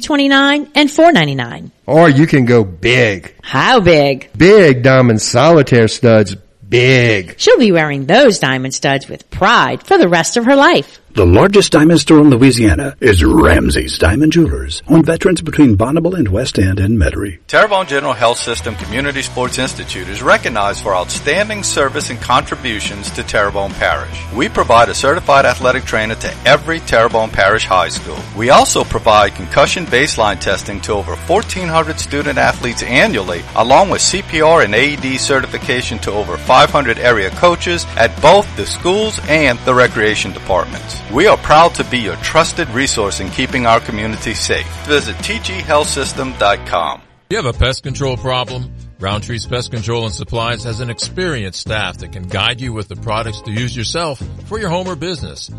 229 and 499. Or you can go big. How big? Big diamond solitaire studs. Big. She'll be wearing those diamond studs with pride for the rest of her life. The largest diamond store in Louisiana is Ramsey's Diamond Jewelers on Veterans between Bonneville and West End and Metairie. Terrebonne General Health System Community Sports Institute is recognized for outstanding service and contributions to Terrebonne Parish. We provide a certified athletic trainer to every Terrebonne Parish high school. We also provide concussion baseline testing to over 1,400 student athletes annually, along with CPR and AED certification to over 500 area coaches at both the schools and the recreation departments. We are proud to be your trusted resource in keeping our community safe. Visit tghealthsystem.com. You have a pest control problem? Roundtree's Pest Control and Supplies has an experienced staff that can guide you with the products to use yourself for your home or business.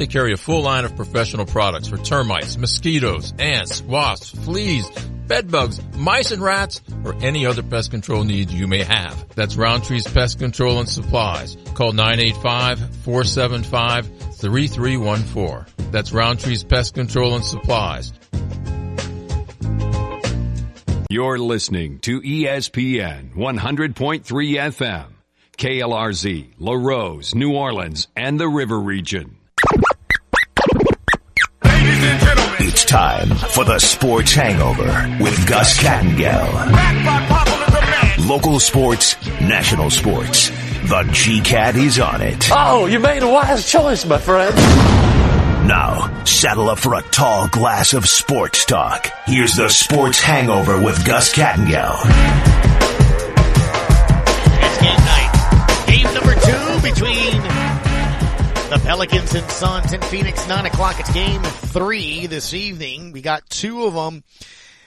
They carry a full line of professional products for termites, mosquitoes, ants, wasps, fleas, bed bugs, mice and rats, or any other pest control needs you may have. That's Roundtree's Pest Control and Supplies. Call 985-475-3314. That's Roundtree's Pest Control and Supplies. You're listening to ESPN 100.3 FM, KLRZ, Larose, New Orleans, and the River Region. It's time for the Sports Hangover with Gus Kattengell. Local sports, national sports. The G-Cat is on it. Oh, you made a wise choice, my friend. Now, saddle up for a tall glass of sports talk. Here's the Sports Hangover with Gus Kattengell. It's game night. Game number two between the Pelicans and Suns in Phoenix, 9 o'clock. It's game three this evening. We got two of them,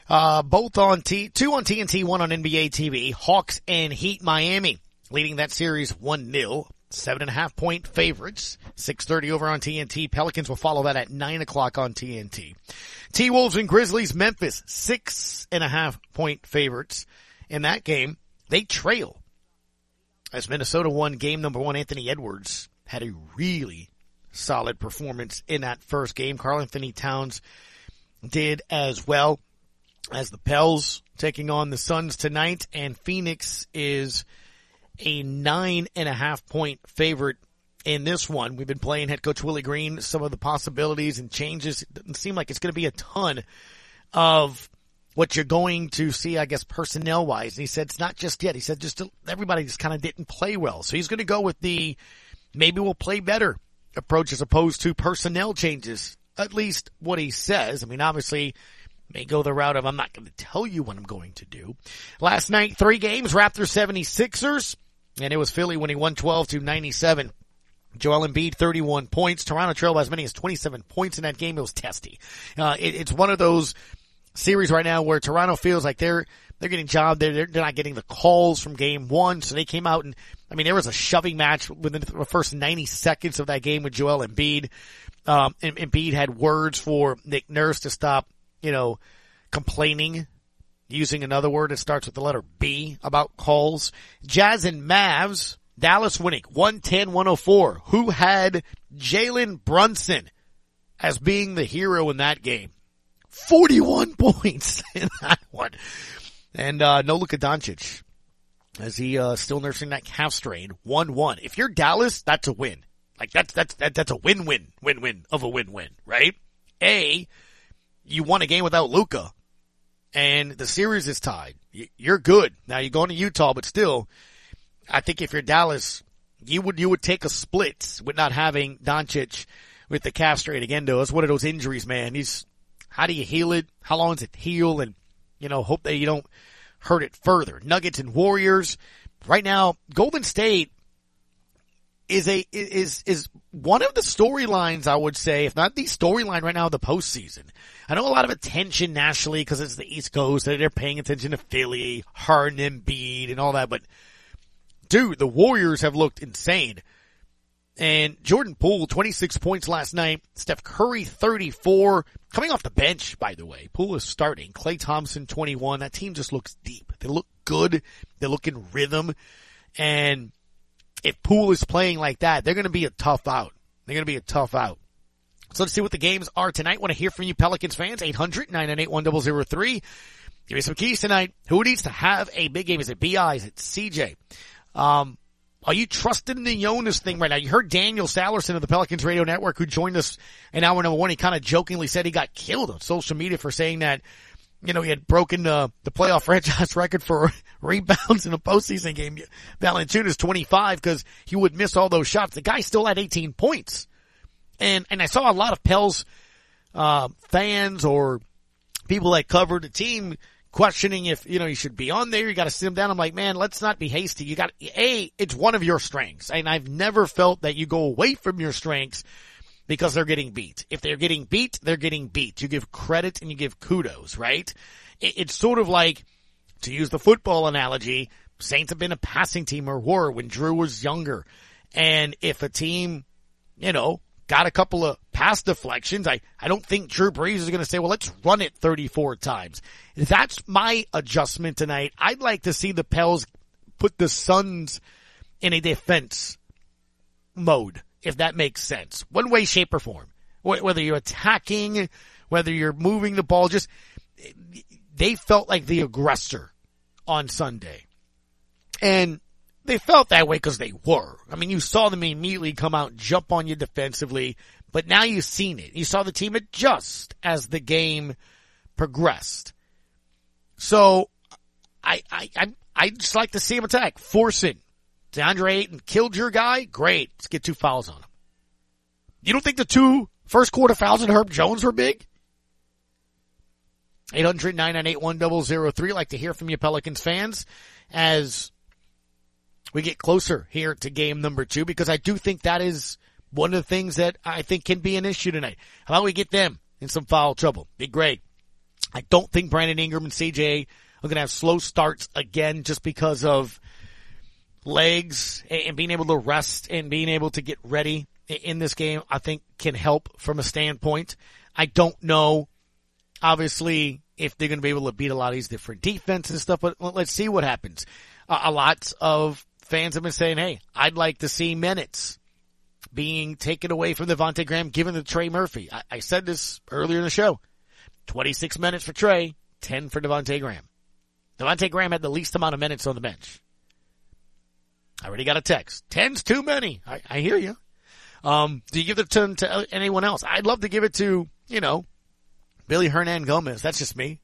uh, both on T, two on TNT, one on NBA TV. Hawks and Heat Miami leading that series 1-0. Seven and a half point favorites. 6.30 over on TNT. Pelicans will follow that at 9 o'clock on TNT. T-Wolves and Grizzlies, Memphis, six and a half point favorites. In that game, they trail. As Minnesota won game number one, Anthony Edwards had a really solid performance in that first game. Karl-Anthony Towns did as well as the Pels taking on the Suns tonight and Phoenix is a nine and a half point favorite in this one. We've been playing head coach Willie Green, some of the possibilities and changes. It doesn't seem like it's going to be a ton of what you're going to see, I guess, personnel wise. And he said it's not just yet. He said just everybody just kind of didn't play well. So he's going to go with the maybe we'll play better approach as opposed to personnel changes. At least what he says. I mean, obviously may go the route of I'm not going to tell you what I'm going to do. Last night, three games, Raptors 76ers, and it was Philly winning 112 to 97. Joel Embiid, 31 points. Toronto trailed by as many as 27 points in that game. It was testy. Uh, it, it's one of those series right now where Toronto feels like they're, they're getting job. They're, they're not getting the calls from game one. So they came out and, I mean, there was a shoving match within the first 90 seconds of that game with Joel Embiid. Um, and Embiid had words for Nick Nurse to stop, you know, complaining using another word that starts with the letter B about calls. Jazz and Mavs, Dallas winning 110-104. Who had Jalen Brunson as being the hero in that game? 41 points in that one. And, uh, no Luka Doncic as he, uh, still nursing that calf strain. 1-1. If you're Dallas, that's a win. Like that's, that's, that, that's a win-win, win-win of a win-win, right? A, you won a game without Luka and the series is tied. You're good. Now you're going to Utah, but still, I think if you're Dallas, you would, you would take a split with not having Doncic with the calf strain again though. It's one of those injuries, man. He's, how do you heal it? How long does it heal? And, you know, hope that you don't hurt it further. Nuggets and Warriors. Right now, Golden State is a, is, is one of the storylines, I would say, if not the storyline right now of the postseason. I know a lot of attention nationally because it's the East Coast and they're paying attention to Philly, Harden, Embiid, and all that, but dude, the Warriors have looked insane. And Jordan Poole, 26 points last night. Steph Curry, 34. Coming off the bench, by the way. Poole is starting. Klay Thompson, 21. That team just looks deep. They look good. They look in rhythm. And if Poole is playing like that, they're going to be a tough out. They're going to be a tough out. So let's see what the games are tonight. Want to hear from you Pelicans fans. 800-998-1003. Give me some keys tonight. Who needs to have a big game? Is it BI? Is it CJ? Um, are you trusting the Jonas thing right now? You heard Daniel Sallerson of the Pelicans radio network who joined us in hour number one. He kind of jokingly said he got killed on social media for saying that, you know, he had broken the, the playoff franchise record for rebounds in a postseason game. Valanciunas 25 because he would miss all those shots. The guy still had 18 points. And, and I saw a lot of Pels, uh, fans or people that covered the team questioning if, you know, you should be on there. You got to sit him down. I'm like, man, let's not be hasty. You got, A, it's one of your strengths. And I've never felt that you go away from your strengths because they're getting beat. If they're getting beat, they're getting beat. You give credit and you give kudos, right? It's sort of like, to use the football analogy, Saints have been a passing team or were when Drew was younger. And if a team, you know, got a couple of pass deflections. I, I don't think Drew Brees is going to say, well, let's run it 34 times. That's my adjustment tonight. I'd like to see the Pels put the Suns in a defense mode, if that makes sense. One way, shape, or form. Whether you're attacking, whether you're moving the ball, just, they felt like the aggressor on Sunday. And they felt that way because they were. I mean, you saw them immediately come out, jump on you defensively, but now you've seen it. You saw the team adjust as the game progressed. So, I, I, I, I just like to see him attack. Force it. DeAndre Ayton killed your guy? Great. Let's get two fouls on him. You don't think the two first quarter fouls on Herb Jones were big? 800 998 Like to hear from you Pelicans fans as we get closer here to game number two because I do think that is one of the things that I think can be an issue tonight. How about we get them in some foul trouble? Be great. I don't think Brandon Ingram and CJ are going to have slow starts again just because of legs and being able to rest and being able to get ready in this game. I think can help from a standpoint. I don't know, obviously, if they're going to be able to beat a lot of these different defenses and stuff, but let's see what happens. a lot of fans have been saying, hey, I'd like to see minutes being taken away from Devonte' Graham given to Trey Murphy. I, I, said this earlier in the show. 26 minutes for Trey, 10 for Devonte' Graham. Devonte' Graham had the least amount of minutes on the bench. I already got a text. Ten's too many. I, I hear you. Um, do you give the to, to anyone else? I'd love to give it to, you know, Billy Hernangomez. That's just me.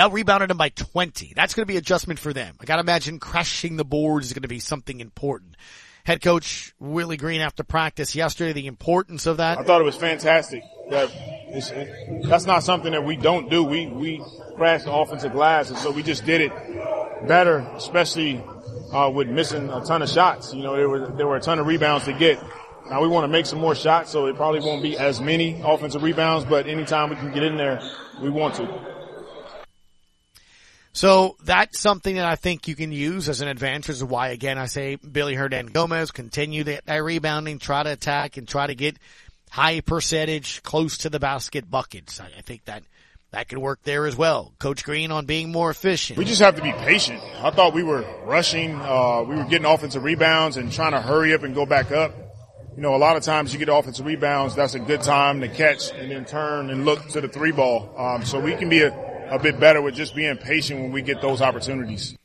Out rebounded them by 20. That's going to be adjustment for them. I got to imagine crashing the boards is going to be something important. Head coach Willie Green after practice yesterday, the importance of that. I thought it was fantastic. That that's not something that we don't do. We we crash the offensive glass, and so we just did it better, especially uh, with missing a ton of shots. You know, there were there were a ton of rebounds to get. Now we want to make some more shots, so it probably won't be as many offensive rebounds, but anytime we can get in there, we want to. So that's something that I think you can use as an advantage. Is why again I say Billy Hernangomez continue that, that rebounding, try to attack, and try to get high percentage close to the basket buckets. I, I think that that could work there as well. Coach Green on being more efficient. We just have to be patient. I thought we were rushing. Uh, we were getting offensive rebounds and trying to hurry up and go back up. You know, a lot of times you get offensive rebounds. That's a good time to catch and then turn and look to the three ball. Um, so we can be a a bit better with just being patient when we get those opportunities.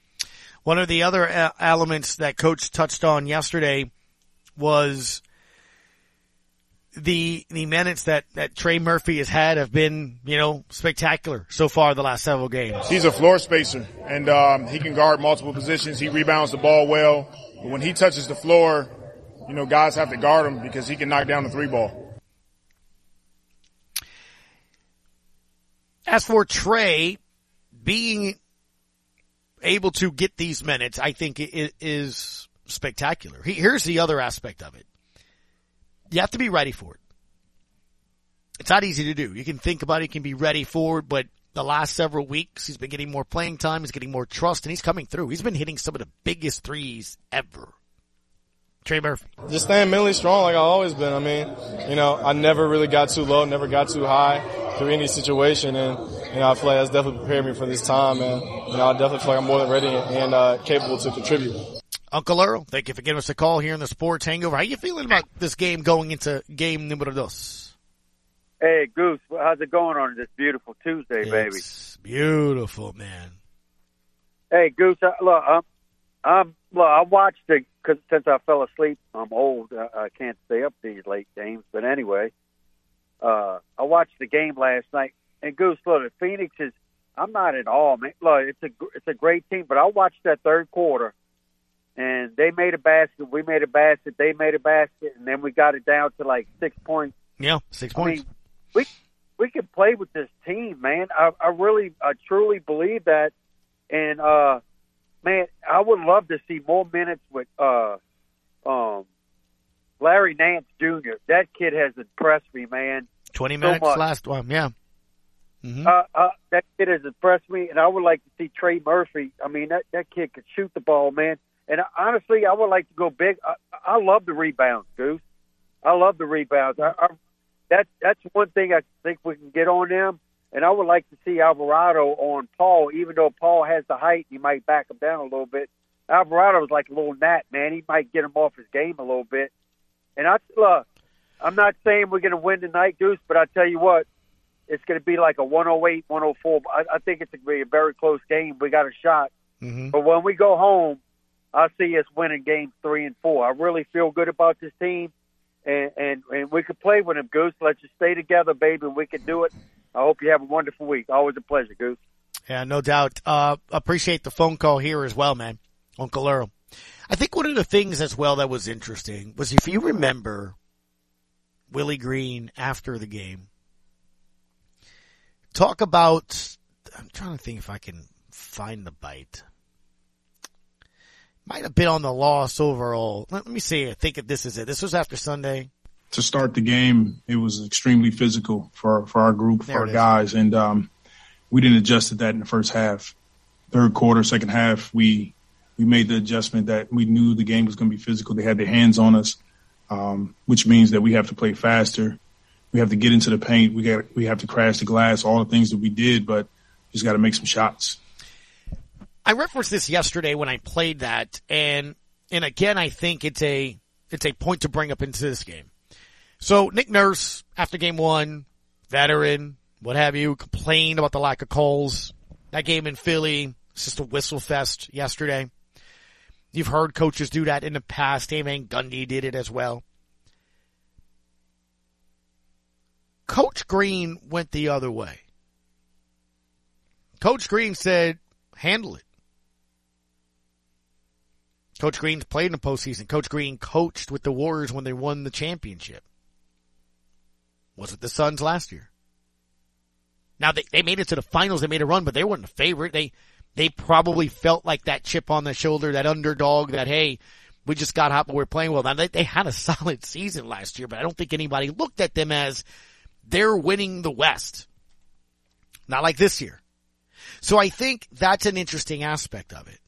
One of the other uh, elements that coach touched on yesterday was the the minutes that that Trey Murphy has had have been you know spectacular so far the last several games. He's a floor spacer and um, he can guard multiple positions. He rebounds the ball well. But when he touches the floor, you know guys have to guard him because he can knock down the three ball. As for Trey being able to get these minutes, I think it is spectacular. Here's the other aspect of it. You have to be ready for it. It's not easy to do. You can think about it, you can be ready for it, but the last several weeks, he's been getting more playing time, he's getting more trust, and he's coming through. He's been hitting some of the biggest threes ever. Trey Murphy. Just staying mentally strong like I've always been. I mean, you know, I never really got too low, never got too high through any situation. And, you know, I feel like that's definitely prepared me for this time. And, you know, I definitely feel like I'm more than ready and uh, capable to contribute. Uncle Earl, thank you for giving us a call here in the Sports Hangover. How you feeling about this game going into game numero dos? Hey, Goose, how's it going on this beautiful Tuesday, baby? Beautiful, man. Hey, Goose, uh, look, I'm, I'm, look, I watched it cause since I fell asleep. I'm old. I, I can't stay up these late games. But anyway, uh, I watched the game last night. And Goose, look, Phoenix is, I'm not at all, man. Look, it's a, it's a great team, but I watched that third quarter and they made a basket. We made a basket. They made a basket, and then we got it down to like six points. Yeah, six I points. mean, we we can play with this team, man. I, I really, I truly believe that. And uh, man, I would love to see more minutes with uh, um, Larry Nance Jr. That kid has impressed me, man. 20 so minutes much. last one, yeah. Mhm. Uh, uh, that kid has impressed me, and I would like to see Trey Murphy. I mean, that that kid could shoot the ball, man. And honestly, I would like to go big. I, I love the rebounds, Goose. I love the rebounds. I, I, that that's one thing I think we can get on them. And I would like to see Alvarado on Paul, even though Paul has the height, he might back him down a little bit. Alvarado Alvarado's like a little gnat, man. He might get him off his game a little bit. And I, look, I'm not saying we're going to win tonight, Goose, but I tell you what, it's going to be like a 108, 104. I, I think it's going to be a very close game. We got a shot. Mhm. But when we go home, I see us winning games three and four. I really feel good about this team, and and, and we could play with them, Goose. Let's just stay together, baby, we can do it. I hope you have a wonderful week. Always a pleasure, Goose. Yeah, no doubt. Uh, appreciate the phone call here as well, man. Uncle Earl. I think one of the things as well that was interesting was if you remember Willie Green after the game, talk about, I'm trying to think if I can find the bite. Might have been on the loss overall. Let me see. I think this is it. This was after Sunday. to start the game, it was extremely physical for for our group, There for our is. guys, and um, we didn't adjust to that in the first half. Third quarter, second half, we we made the adjustment that we knew the game was going to be physical. They had their hands on us, um, which means that we have to play faster. We have to get into the paint. We got we have to crash the glass. All the things that we did, but just got to make some shots. I referenced this yesterday when I played that, and and again, I think it's a it's a point to bring up into this game. So Nick Nurse, after game one, veteran, what have you, complained about the lack of calls. That game in Philly, it's just a whistle fest yesterday. You've heard coaches do that in the past. Amen. Gundy did it as well. Coach Green went the other way. Coach Green said, handle it. Coach Green's played in the postseason. Coach Green coached with the Warriors when they won the championship. Was it the Suns last year? Now they, they made it to the finals. They made a run, but they weren't the favorite. They, they probably felt like that chip on the shoulder, that underdog, that hey, we just got hot, but we're playing well. Now they, they had a solid season last year, but I don't think anybody looked at them as they're winning the West. Not like this year. So I think that's an interesting aspect of it.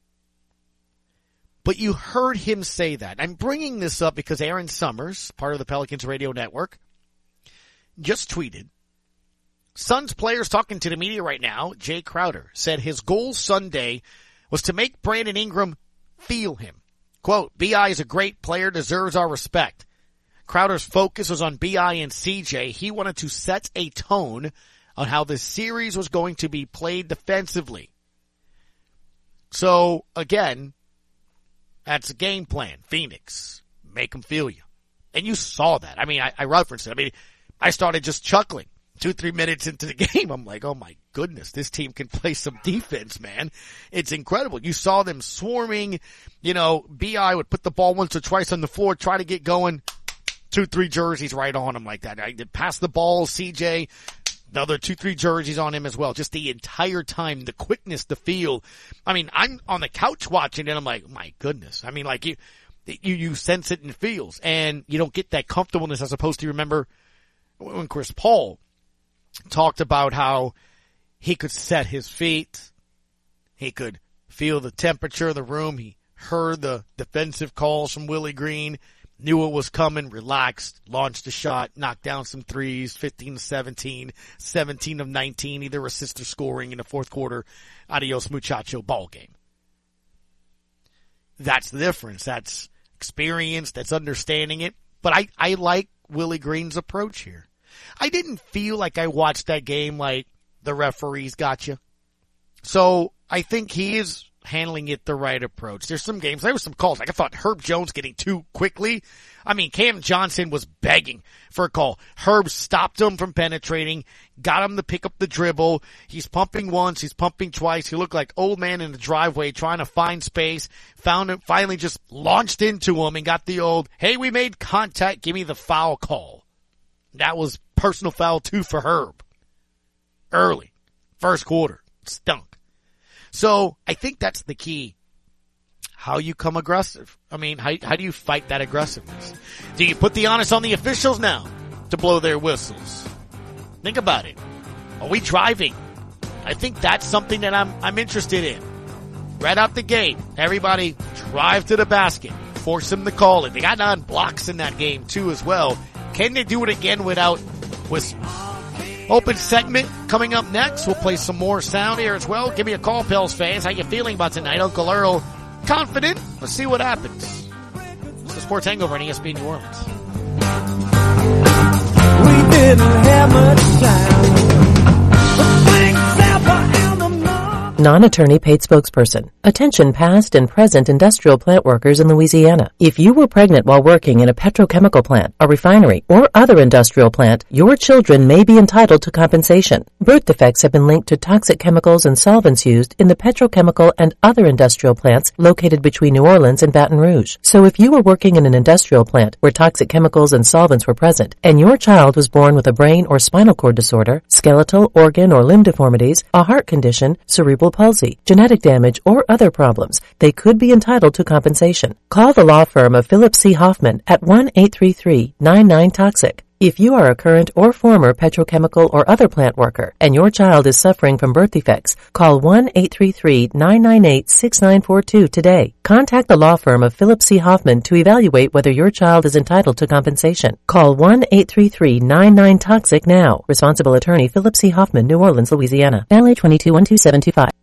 But you heard him say that. I'm bringing this up because Aaron Summers, part of the Pelicans radio network, just tweeted, Suns players talking to the media right now, Jae Crowder, said his goal Sunday was to make Brandon Ingram feel him. Quote, BI is a great player, deserves our respect. Crowder's focus was on BI and CJ. He wanted to set a tone on how the series was going to be played defensively. So again, that's a game plan. Phoenix, make them feel you. And you saw that. I mean, I, I referenced it. I mean, I started just chuckling two, three minutes into the game. I'm like, oh my goodness, this team can play some defense, man. It's incredible. You saw them swarming, you know, BI would put the ball once or twice on the floor, try to get going, two, three jerseys right on him like that. I did pass the ball, CJ, another two, three jerseys on him as well. Just the entire time, the quickness, the feel. I mean, I'm on the couch watching it. I'm like, my goodness. I mean, like you, you, you sense it in feels and you don't get that comfortableness as opposed to remember when Chris Paul talked about how he could set his feet. He could feel the temperature of the room. He heard the defensive calls from Willie Green, knew it was coming, relaxed, launched a shot, knocked down some threes, 15 to 17, 17 of 19, either assist or scoring in the fourth quarter. Adios muchacho ball game. that's the difference. That's experience. That's understanding it. But I, I like Willie Green's approach here. I didn't feel like I watched that game like the referees got you. So I think he is handling it the right approach. There's some games, there were some calls. Like I thought Herb Jones getting too quickly. I mean, Cam Johnson was begging for a call. Herb stopped him from penetrating, got him to pick up the dribble. He's pumping once, he's pumping twice. He looked like old man in the driveway trying to find space, found him, finally just launched into him and got the old, hey, we made contact, give me the foul call. That was personal foul two for Herb. Early. First quarter. Stunk. So I think that's the key. How you come aggressive. I mean, how, how do you fight that aggressiveness? Do you put the onus on the officials now to blow their whistles? Think about it. Are we driving? I think that's something that I'm, I'm interested in. Right out the gate, everybody drive to the basket. Force them to call it. They got nine blocks in that game too as well. Can they do it again without whistles? Open segment coming up next. We'll play some more sound here as well. Give me a call, Pels fans. How you feeling about tonight? Uncle Earl, confident. Let's see what happens. It's the Sports Hangover on ESPN New Orleans. We didn't have much time. But thanks Non-attorney paid spokesperson. Attention past and present industrial plant workers in Louisiana. If you were pregnant while working in a petrochemical plant, a refinery, or other industrial plant, your children may be entitled to compensation. Birth defects have been linked to toxic chemicals and solvents used in the petrochemical and other industrial plants located between New Orleans and Baton Rouge. So if you were working in an industrial plant where toxic chemicals and solvents were present, and your child was born with a brain or spinal cord disorder, skeletal, organ, or limb deformities, a heart condition, cerebral palsy, genetic damage, or other problems, they could be entitled to compensation. Call the law firm of Philip C. Hoffman at 1-833-99-TOXIC. If you are a current or former petrochemical or other plant worker and your child is suffering from birth defects, call 1-833-998-6942 today. Contact the law firm of Philip C. Hoffman to evaluate whether your child is entitled to compensation. Call 1-833-99-TOXIC now. Responsible attorney Philip C. Hoffman, New Orleans, Louisiana. Family 221275.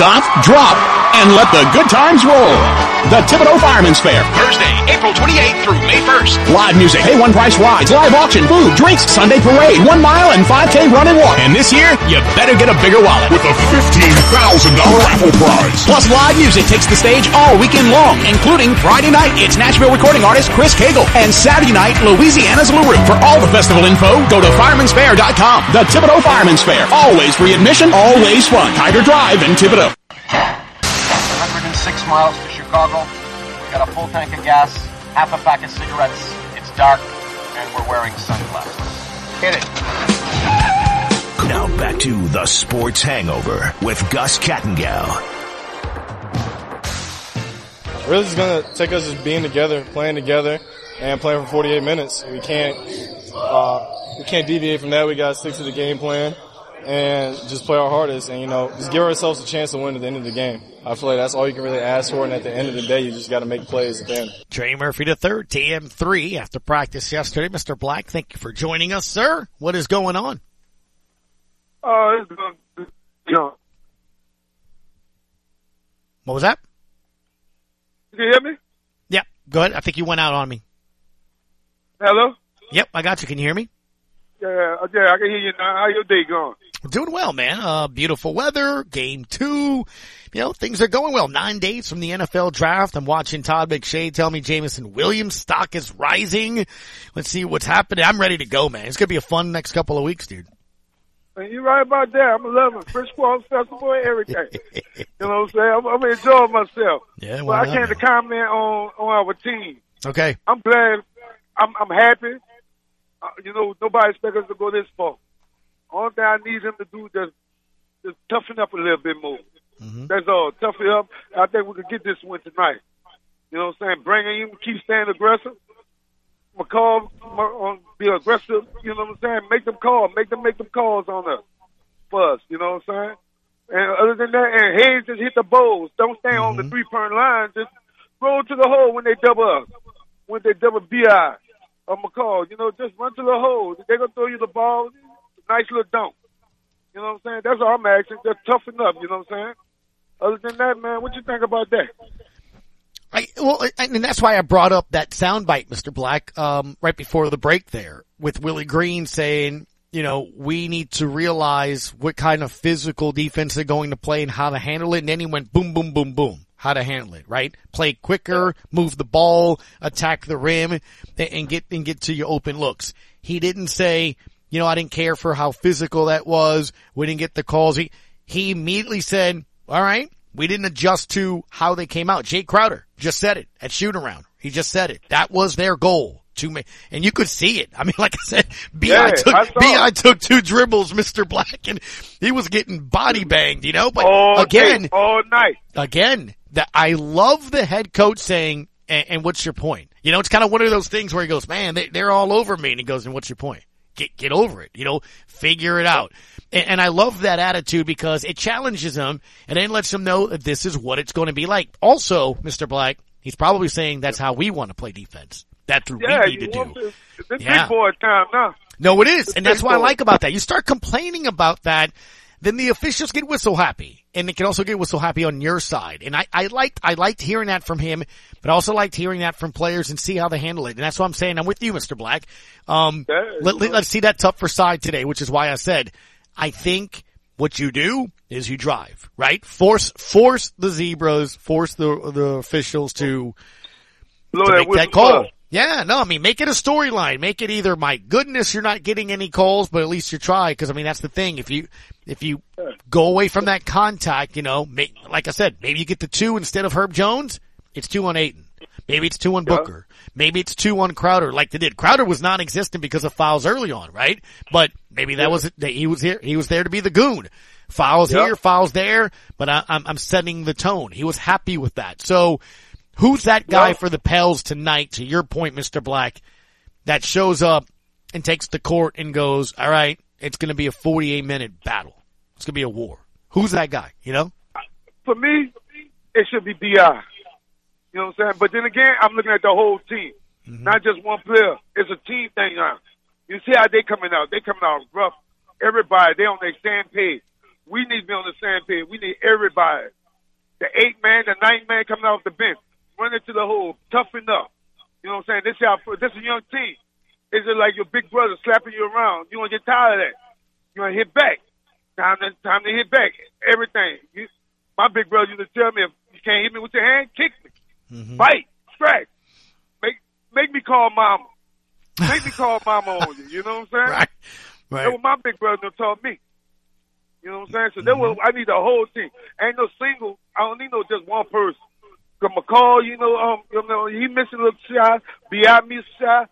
Stop, drop, and let the good times roll. The Thibodaux Fireman's Fair, Thursday, April 28th through May 1st. Live music, pay one price rides, live auction, food, drinks, Sunday parade, one mile and 5K run and walk. And this year, you better get a bigger wallet with a $15,000 raffle prize. Plus live music takes the stage all weekend long, including Friday night, it's Nashville recording artist Chris Cagle, and Saturday night, Louisiana's LaRue. For all the festival info, go to fireman'sfair.com. The Thibodaux Fireman's Fair, always free admission, always fun. Tiger Drive in Thibodaux. 106 miles to Chicago. We got a full tank of gas, half a pack of cigarettes. It's dark, and we're wearing sunglasses. Hit it. Now back to the Sports Hangover with Gus Kattengell. Really, it's gonna take us just being together, playing together, and playing for 48 minutes. We can't, uh, we can't deviate from that. We gotta stick to the game plan and just play our hardest and, you know, just give ourselves a chance to win at the end of the game. I feel like that's all you can really ask for. And at the end of the day, you just got to make plays at the end. Trey Murphy the third, TM3 after practice yesterday. Mr. Black, thank you for joining us, sir. What is going on? Oh, it's going you know. What was that? Can you hear me? Yeah, go ahead. I think you went out on me. Hello? Yep, I got you. Can you hear me? Yeah, yeah, I can hear you now. How your day going? Doing well, man. Uh, beautiful weather, game two. You know, things are going well. Nine days from the NFL draft. I'm watching Todd McShay tell me Jameson Williams stock is rising. Let's see what's happening. I'm ready to go, man. It's going to be a fun next couple of weeks, dude. And you're right about that. I'm loving Fresh Falls Festival and everything. you know what I'm saying? I'm, I'm enjoying myself. Yeah, why I came to comment on, on our team. Okay. I'm glad. I'm, I'm happy. Uh, you know, nobody expects us to go this far. Only thing I need him to do is just, just toughen up a little bit more. Mm-hmm. That's all. Toughen up. I think we could get this one tonight. You know what I'm saying? Bring him, keep staying aggressive. McCall, uh, be aggressive. You know what I'm saying? Make them call. Make them make them calls on us for us. You know what I'm saying? And other than that, and Hayes just hit the bowls. Don't stay on the three point line. Just roll to the hole when they double up. When they double bi or McCall. You know, just run to the hole. They're gonna throw you the ball. Nice little dunk. You know what I'm saying? That's all I'm asking. Just toughen up. You know what I'm saying? Other than that, man, what you think about that? I, well, I- and that's why I brought up that soundbite, Mr. Black, um, right before the break there with Willie Green saying, you know, we need to realize what kind of physical defense they're going to play and how to handle it. And then he went boom, boom, boom, boom. How to handle it, right? Play quicker, move the ball, attack the rim, and get, and get to your open looks. He didn't say, you know, I didn't care for how physical that was. We didn't get the calls. He, he immediately said, all right, we didn't adjust to how they came out. Jake Crowder just said it at shoot around. He just said it. That was their goal to make, and you could see it. I mean, like I said, Bi Yeah, took, I Bi took two dribbles, Mr. Black, and he was getting body banged, you know, but all again, day, all night. again, that I love the head coach saying, and, and what's your point? You know, it's kind of one of those things where he goes, man, they, they're all over me. And he goes, and what's your point? Get, get over it. You know, figure it out. And, and I love that attitude because it challenges him and then lets him know that this is what it's going to be like. Also, Mr. Black, he's probably saying that's how we want to play defense. That's what Yeah, we need to do. to. This Yeah. big boy time now. No, it is. And that's what I like about that. You start complaining about that, then the officials get whistle happy. And they can also get whistle happy on your side. And I, I liked, I liked hearing that from him, but I also liked hearing that from players and see how they handle it. And that's what I'm saying. I'm with you, Mr. Black. Um, let, let, us see that tougher side today, which is why I said, I think what you do is you drive, right? Force, force the zebras, force the, the officials to, Blow to that make that call. first. Yeah, no, I mean, make it a storyline. Make it either, my goodness, you're not getting any calls, but at least you try. Cause I mean, that's the thing. If you, if you go away from that contact, you know, make, like I said, maybe you get the two instead of Herb Jones. It's two on Ayton. Maybe it's two on Booker. Maybe it's two on Crowder, like they did. Crowder was non-existent because of fouls early on, right? But maybe that was that he was here. He was there to be the goon. Fouls Yeah. here, fouls there. But I, I'm I'm setting the tone. He was happy with that. So, who's that guy Yeah. for the Pels tonight? To your point, Mister Black, that shows up and takes the court and goes, "All right, it's going to be a 48 minute battle. It's going to be a war." Who's that guy? You know? For me, it should be Bi. You know what I'm saying? But then again, I'm looking at the whole team, Mm-hmm. not just one player. It's a team thing now. You see how they coming out? They coming out rough. Everybody, they on their same page. We need to be on the same page. We need everybody. The eight man, the nine man coming off the bench, running to the hole, toughen up. You know what I'm saying? This is our, this is a young team. Is it like your big brother slapping you around? You want to get tired of that? You want to hit back? Time to time to hit back. Everything. You, my big brother used to tell me, if you can't hit me with your hand, kick me, mm-hmm. fight, scratch, make make me call mama, make me call mama on you. You know what I'm saying? Right. Right. That's what my big brother taught me. You know what I'm saying? So that mm-hmm. was, I need the whole team. Ain't no single. I don't need no just one person. Cause McCall, you know, um, you know, he missing a little shot. Bi missed a shot.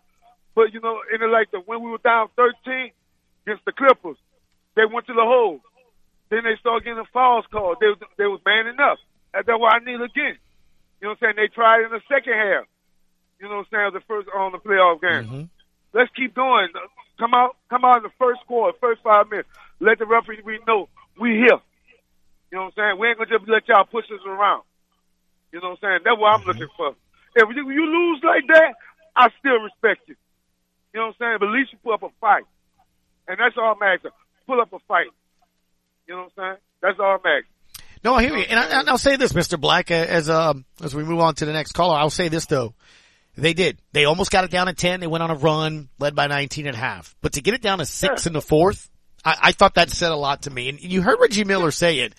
But you know, it like the when we were down 13 against the Clippers, they went to the hole. Then they started getting fouls called. They was, they was manning up. That's what I need again. You know what I'm saying? They tried in the second half. You know what I'm saying? The first on the playoff game. Let's keep going. Come out, come out in the first quarter, first five minutes. Let the referee know we here. You know what I'm saying? We ain't gonna just let y'all push us around. You know what I'm saying? That's what I'm looking for. If you, you lose like that, I still respect you. You know what I'm saying? But at least you put up a fight. And that's all I'm asking. Pull up a fight. You know what I'm saying? That's all I'm asking. No, I hear you. And, I, and I'll say this, Mr. Black, as, um, as we move on to the next caller, I'll say this though. They did. They almost got it down to 10. They went on a run, led by 19 and a half. But to get it down to six in the fourth, I, I thought that said a lot to me. And you heard Reggie Miller say it.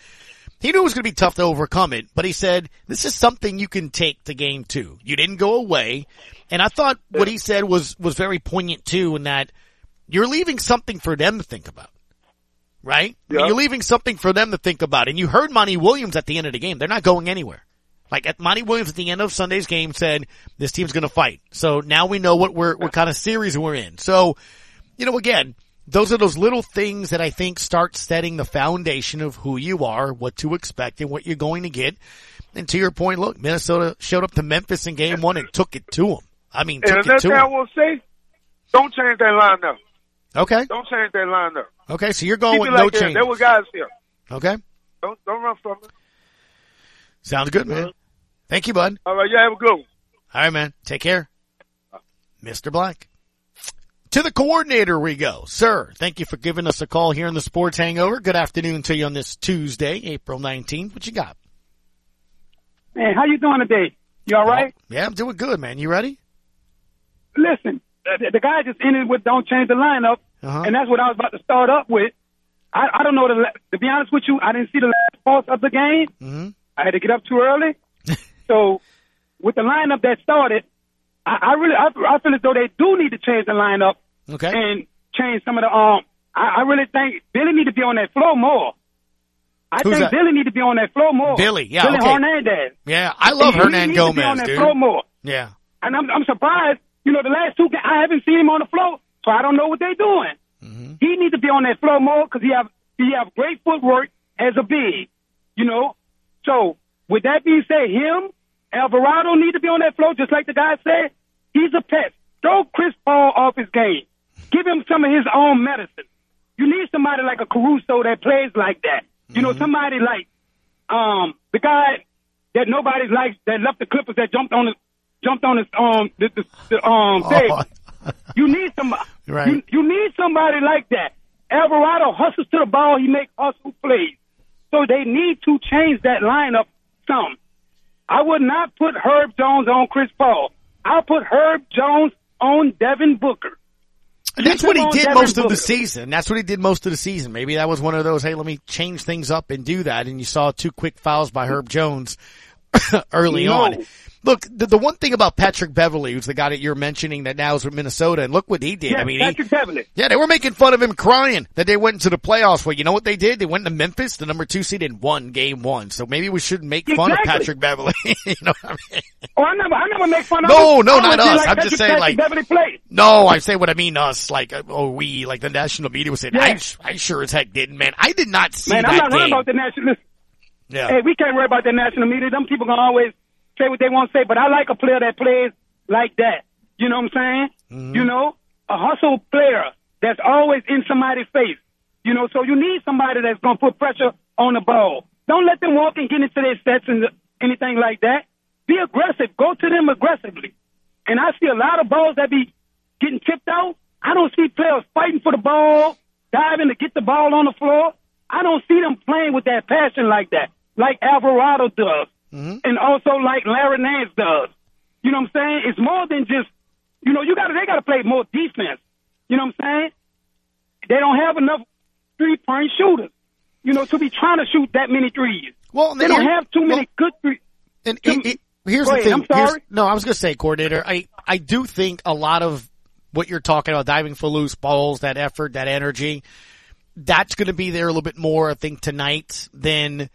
He knew it was going to be tough to overcome it, but he said, this is something you can take to game two. You didn't go away. And I thought what he said was, was very poignant too in that you're leaving something for them to think about. Right? I mean, you're leaving something for them to think about. And you heard Monty Williams at the end of the game. They're not going anywhere. Like at Monty Williams at the end of Sunday's game said, this team's going to fight. So now we know what we're, what kind of series we're in. So, you know, again, those are those little things that I think start setting the foundation of who you are, what to expect, and what you're going to get. And to your point, look, Minnesota showed up to Memphis in game one and took it to them. I mean, And took it to thing I them. want to say, don't change that lineup. Okay. Don't change that lineup. Okay, so you're going Keep with it no like that. change. There were guys here. Okay. Don't don't run from it. Sounds good, man. Thank you, bud. All right, you have a good one. All right, man. Take care. Mr. Black. To the coordinator we go. Sir, thank you for giving us a call here in the Sports Hangover. Good afternoon to you on this Tuesday, April 19th. What you got? Man, how you doing today? You all right? Yeah, I'm doing good, man. You ready? Listen, the, the guy just ended with "Don't change the lineup," Uh-huh. and that's what I was about to start up with. I, I don't know the. To be honest with you, I didn't see the last pulse of the game. Mm-hmm. I had to get up too early. so, with the lineup that started, I, I really I, I feel as though they do need to change the lineup Okay. and change some of the um. I, I really think Billy need to be on that floor more. I Who's think that? Billy need to be on that floor more. Billy, yeah, Billy okay. Hernandez. Yeah, I love he Hernan needs to be on that dude. floor more. Yeah. And I'm, I'm surprised. You know, the last two games, I haven't seen him on the floor, so I don't know what they're doing. Mm-hmm. He needs to be on that floor more because he have he have great footwork as a big. You know, so with that being said, him Alvarado need to be on that floor, just like the guy said. He's a pest. Throw Chris Paul off his game. Give him some of his own medicine. You need somebody like a Caruso that plays like that. You know, somebody like um the guy that nobody likes that left the Clippers that jumped on his jumped on his um the, the, the um stage. You need somebody. Right. You, you need somebody like that. Alvarado hustles to the ball. He makes hustle plays. So they need to change that lineup some. I would not put Herb Jones on Chris Paul. I'll put Herb Jones on Devin Booker. And that's what he did Devin most of the season. That's what he did most of the season. Maybe that was one of those, hey, let me change things up and do that. And you saw two quick fouls by Herb Jones early No. on. Look, the, the one thing about Patrick Beverley, who's the guy that you're mentioning that now is with Minnesota, and look what he did. Yeah, I mean, Patrick he, Beverley. yeah, they were making fun of him crying that they went into the playoffs. Well, you know what they did? They went to Memphis, the number two seed, and won game one. So maybe we shouldn't make fun of Patrick Beverley. you know what I mean? Oh, I never, I never make fun of No, him. no, not us. Like I'm Patrick, just saying, Patrick like- Beverley played. No, I say what I mean us, like, uh, oh, we, like the national media was saying, I, I sure as heck didn't, man. I did not see Man, that I'm not worried about the national. Yeah. Hey, we can't worry about the national media. Them people gonna always say what they want to say, but I like a player that plays like that. You know what I'm saying? Mm-hmm. You know, a hustle player that's always in somebody's face. You know, so you need somebody that's gonna put pressure on the ball. Don't let them walk and get into their sets and anything like that. Be aggressive. Go to them aggressively. And I see a lot of balls that be getting tipped out. I don't see players fighting for the ball, diving to get the ball on the floor. I don't see them playing with that passion like that, like Alvarado does, Mm-hmm. and also like Larry Nance does. You know what I'm saying? It's more than just, you know, you got to they got to play more defense. You know what I'm saying? They don't have enough three point shooters, you know, to be trying to shoot that many threes. Well, they don't have too many good threes. And it, it, here's the ahead, thing. I'm Here's- sorry. no, I was going to say, coordinator, I, I do think a lot of what you're talking about, diving for loose balls, that effort, that energy, that's going to be there a little bit more, I think, tonight than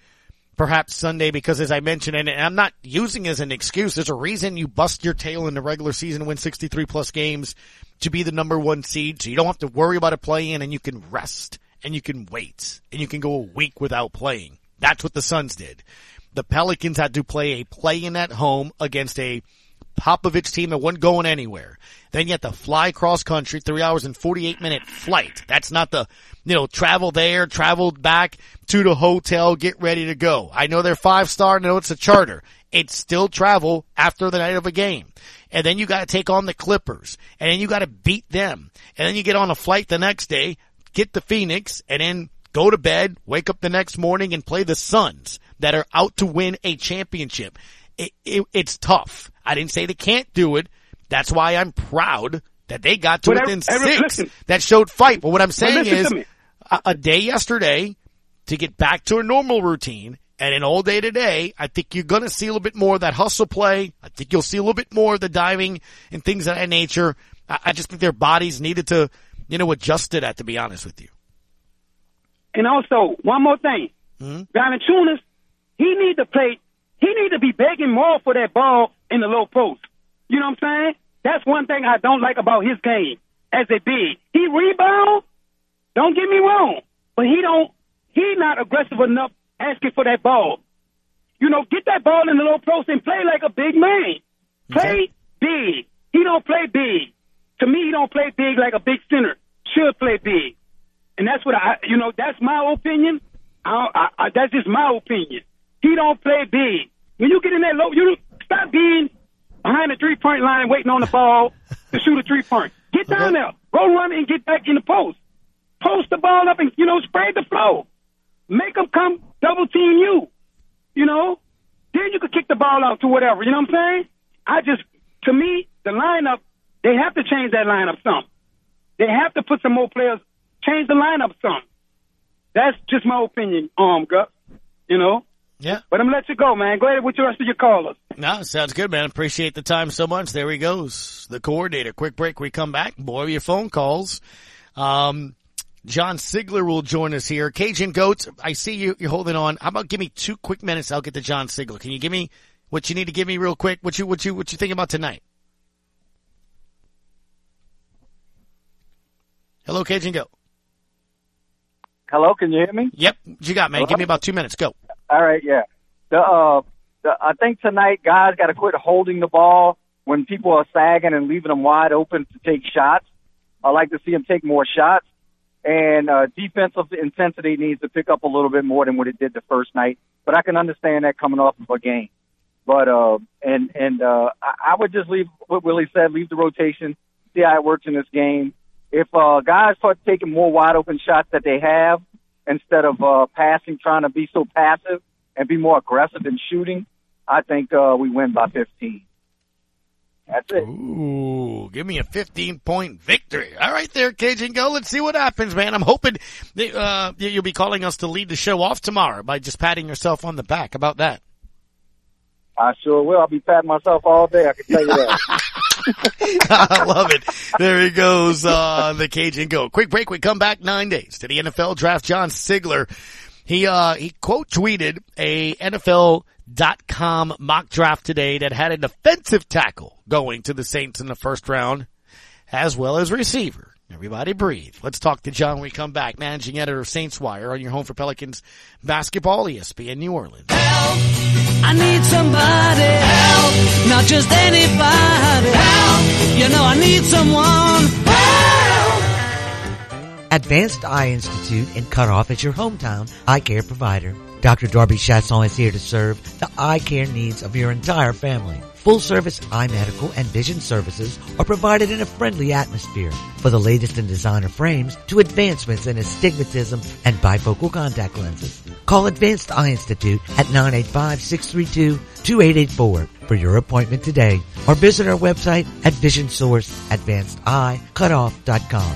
perhaps Sunday because as I mentioned, and I'm not using as an excuse, there's a reason you bust your tail in the regular season win 63 plus games to be the number one seed. So you don't have to worry about a play in and you can rest and you can wait and you can go a week without playing. That's what the Suns did. The Pelicans had to play a play-in at home against a Popovich team that wasn't going anywhere. Then you have to fly cross country, three hours and 48 minute flight. That's not the, you know, travel there, travel back to the hotel, get ready to go. I know they're five star, I know it's a charter. It's still travel after the night of a game. And then you gotta take on the Clippers. And then you gotta beat them. And then you get on a flight the next day, get to Phoenix, and then go to bed, wake up the next morning and play the Suns that are out to win a championship. It, it, it's tough. I didn't say they can't do it. That's why I'm proud that they got to But within every- every- six. listen. that showed fight. But what I'm saying is a, a day yesterday to get back to a normal routine and an all day today, I think you're going to see a little bit more of that hustle play. I think you'll see a little bit more of the diving and things of that nature. I, I just think their bodies needed to, you know, adjust to that, to be honest with you. And also, one more thing. Hmm? Valanciunas, he need to play, he need to be begging more for that ball in the low post. You know what I'm saying? That's one thing I don't like about his game as a big. He rebound, Don't get me wrong, but he don't. He not aggressive enough asking for that ball. You know, get that ball in the low post and play like a big man. Play big. He don't play big. To me, he don't play big like a big center. Should play big, and that's what I. You know, that's my opinion. I, I, I, that's just my opinion. He don't play big. When you get in that low, you stop being behind the three point line waiting on the ball to shoot a three point. Get down there, go run and get back in the post. Post the ball up and you know spread the flow. Make them come double team you. You know, then you could kick the ball out to whatever. You know what I'm saying? I just, to me, the lineup they have to change that lineup some. They have to put some more players. Change the lineup some. That's just my opinion, um, Gus. You know. Yeah. But I'm gonna let you go, man. Go ahead with the rest of your callers. No, sounds good, man. Appreciate the time so much. There he goes. The coordinator. Quick break. We come back. More of your phone calls. Um, John Sigler will join us here. Cajun Goats, I see you, you're holding on. How about give me two quick minutes? I'll get to John Sigler. Can you give me what you need to give me real quick? What you, what you, what you think about tonight? Hello, Cajun Goat. Hello, can you hear me? Yep. What you got, man? Hello? Give me about two minutes. Go. All right, yeah. The uh, the, I think tonight guys got to quit holding the ball when people are sagging and leaving them wide open to take shots. I like to see them take more shots, and uh, defensive intensity needs to pick up a little bit more than what it did the first night. But I can understand that coming off of a game. But uh, and and uh, I, I would just leave what Willie said. Leave the rotation. See how it works in this game. If uh, guys start taking more wide open shots that they have instead of uh, passing, trying to be so passive and be more aggressive in shooting, I think uh, we win by 15. That's it. Ooh, give me a 15 point victory. All right there, Cajun Go. Let's see what happens, man. I'm hoping that, uh, you'll be calling us to lead the show off tomorrow by just patting yourself on the back. How about that? I sure will. I'll be patting myself all day. I can tell you that. I love it. There he goes, uh, the Cajun Go. Quick break. We come back nine days to the NFL draft. John Sigler. He, uh, he quote tweeted a NFL.com mock draft today that had an offensive tackle going to the Saints in the first round as well as receiver. Everybody breathe. Let's talk to John when we come back. Managing editor of Saints Wire on your home for Pelicans basketball, ESPN New Orleans. I need somebody help, not just anybody help. You know I need someone Advanced Eye Institute in Cutoff is your hometown eye care provider. Dr. Darby Chasson is here to serve the eye care needs of your entire family. Full service eye medical and vision services are provided in a friendly atmosphere. For the latest in designer frames to advancements in astigmatism and bifocal contact lenses. Call Advanced Eye Institute at 985-632-2884 for your appointment today or visit our website at visionsourceadvancedeye.cutoff.com.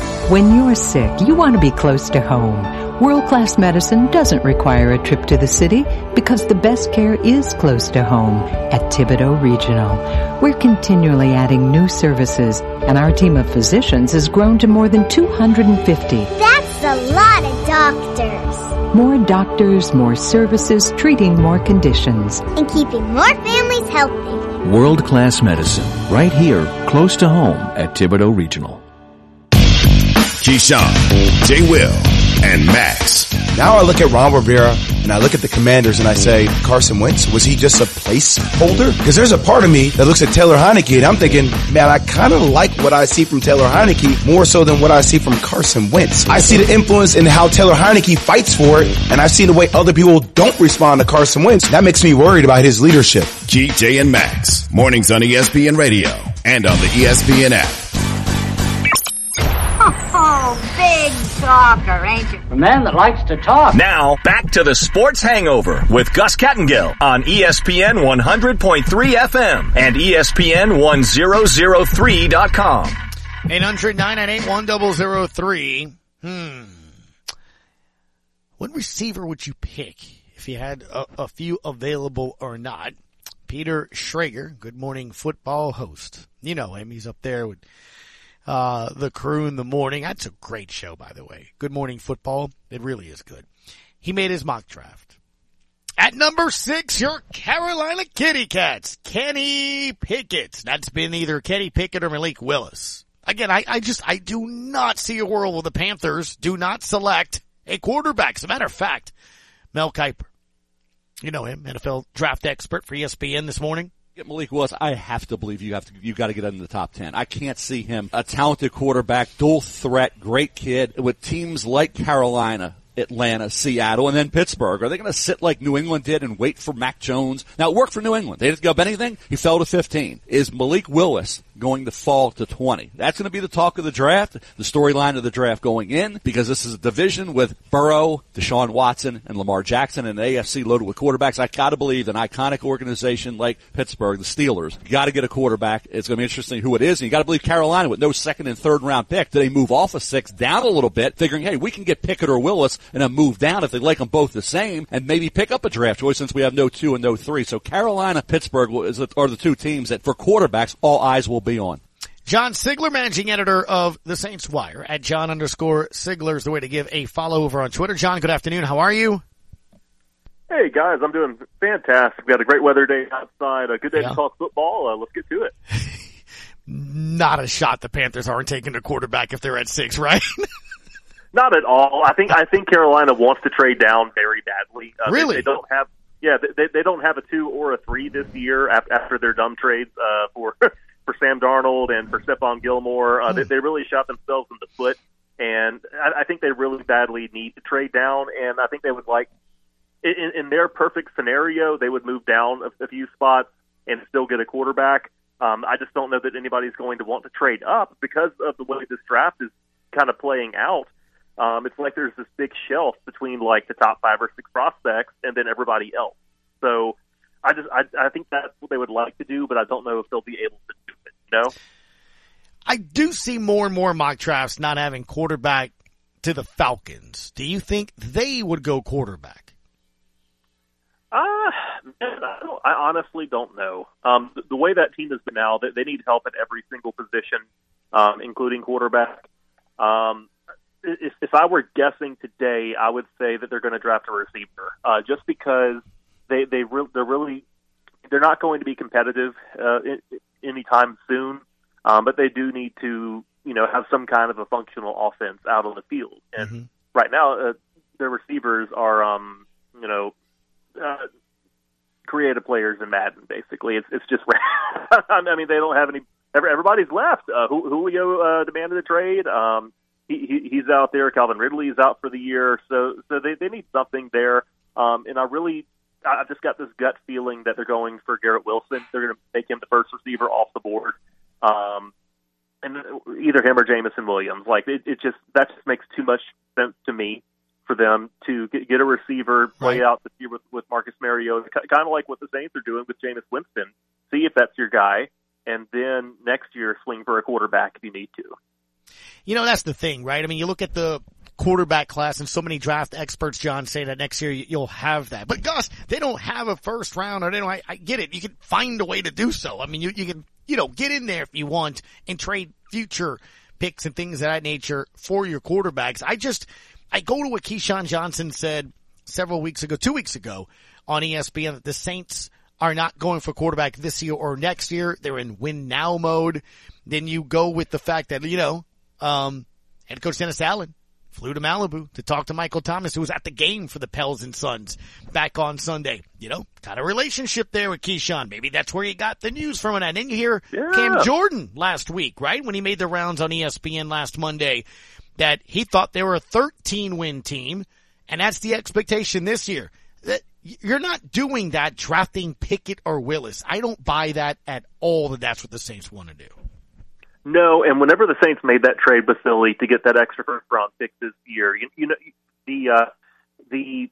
When you're sick, you want to be close to home. World class medicine doesn't require a trip to the city because the best care is close to home at Thibodaux Regional. We're continually adding new services and our team of physicians has grown to more than 250. That's a lot of doctors. More doctors, more services, treating more conditions. And keeping more families healthy. World class medicine, right here, close to home at Thibodaux Regional. Keyshawn, J. Will, and Max. Now I look at Ron Rivera and I look at the commanders and I say, Carson Wentz, was he just a placeholder? Because there's a part of me that looks at Taylor Heinicke and I'm thinking, man, I kind of like what I see from Taylor Heinicke more so than what I see from Carson Wentz. I see the influence in how Taylor Heinicke fights for it and I've seen the way other people don't respond to Carson Wentz. That makes me worried about his leadership. Key, J, and Max. Mornings on ESPN Radio and on the ESPN app. Talker, ain't you? A man that likes to talk. Now, back to the Sports Hangover with Gus Kattengell on ESPN 100.3 FM and ESPN 1003.com. 800 998 1003. Hmm. What receiver would you pick if you had a, a few available or not? Peter Schrager, Good Morning Football host. You know him. He's up there with uh, the crew in the morning. That's a great show, by the way. Good Morning Football. It really is good. He made his mock draft. At number six, your Carolina Kitty Cats, Kenny Pickett. That's been either Kenny Pickett or Malik Willis. Again, I, I just, I do not see a world where the Panthers do not select a quarterback. As a matter of fact, Mel Kiper. You know him, NFL draft expert for ESPN this morning. Get Malik Willis. I have to believe you have to. You got to get in the top ten. I can't see him a talented quarterback, dual threat, great kid with teams like Carolina Atlanta, Seattle, and then Pittsburgh? Are they going to sit like New England did and wait for Mac Jones? Now, it worked for New England. They didn't go up anything. He fell to 15. Is Malik Willis going to fall to 20? That's going to be the talk of the draft, the storyline of the draft going in, because this is a division with Burrow, Deshaun Watson, and Lamar Jackson, and an AFC loaded with quarterbacks. I got to believe an iconic organization like Pittsburgh, the Steelers, got to get a quarterback. It's going to be interesting who it is, and you got to believe Carolina with no second and third round pick. Do they move off of six down a little bit, figuring, hey, we can get Pickett or Willis and then move down if they like them both the same, and maybe pick up a draft choice since we have no two and no three. So Carolina, Pittsburgh are the two teams that for quarterbacks all eyes will be on. John Sigler, managing editor of the Saints Wire at John underscore Sigler is the way to give a follow over on Twitter. John, good afternoon. How are you? Hey guys, I'm doing fantastic. We had a great weather day outside. A good day yeah. to talk football. Uh, let's get to it. Not a shot the Panthers aren't taking a quarterback if they're at six, right? Not at all. I think I think Carolina wants to trade down very badly. Uh, really, they, they don't have. Yeah, they they don't have a two or a three this year after their dumb trades uh, for for Sam Darnold and for Stephon Gilmore. Uh, they, they really shot themselves in the foot, and I, I think they really badly need to trade down. And I think they would like, in, in their perfect scenario, they would move down a, a few spots and still get a quarterback. Um, I just don't know that anybody's going to want to trade up because of the way this draft is kind of playing out. Um, it's like there's this big shelf between like the top five or six prospects and then everybody else. So I just I, I think that's what they would like to do, but I don't know if they'll be able to do it. You know. I do see more and more mock drafts not having quarterback to the Falcons. Do you think they would go quarterback? Uh, man, I, don't, I honestly don't know. Um, the, the way that team has been now, they, they need help at every single position, um, including quarterback. Um, if, if I were guessing today, I would say that they're going to draft a receiver, uh, just because they they re- they're really they're not going to be competitive uh, in, anytime soon, um, but they do need to you know have some kind of a functional offense out on the field. And mm-hmm. right now, uh, their receivers are um, you know. Uh, creative players in Madden. Basically, it's it's just. I mean, they don't have any. Everybody's left. Uh, Julio uh, demanded a trade. Um, he, he's out there. Calvin Ridley is out for the year, so so they they need something there. Um, and I really, I've just got this gut feeling that they're going for Garrett Wilson. They're going to make him the first receiver off the board, um, and either him or Jameson Williams. Like it, it just that just makes too much sense to me for them to get, get a receiver, play right. out the year with, with Marcus Mariota, kind of like what the Saints are doing with Jameis Winston. See if that's your guy, and then next year swing for a quarterback if you need to. You know, that's the thing, right? I mean, you look at the quarterback class and so many draft experts, John, say that next year you'll have that. But Gus, they don't have a first round or they don't, I, I get it. You can find a way to do so. I mean, you, you can, you know, get in there if you want and trade future picks and things of that nature for your quarterbacks. I just, I go to what Keyshawn Johnson said several weeks ago, two weeks ago on ESPN that the Saints are not going for quarterback this year or next year. They're in win now mode. Then you go with the fact that, you know, um, head coach Dennis Allen flew to Malibu to talk to Michael Thomas, who was at the game for the Pels and Suns back on Sunday. You know, got a relationship there with Keyshawn. Maybe that's where he got the news from. And then you hear yeah. Cam Jordan last week, right? When he made the rounds on ESPN last Monday, that he thought they were a 13 win team. And that's the expectation this year. That you're not doing that drafting Pickett or Willis. I don't buy that at all that that's what the Saints want to do. No, and whenever the Saints made that trade with Philly to get that extra first round pick this year, you, you know the uh, the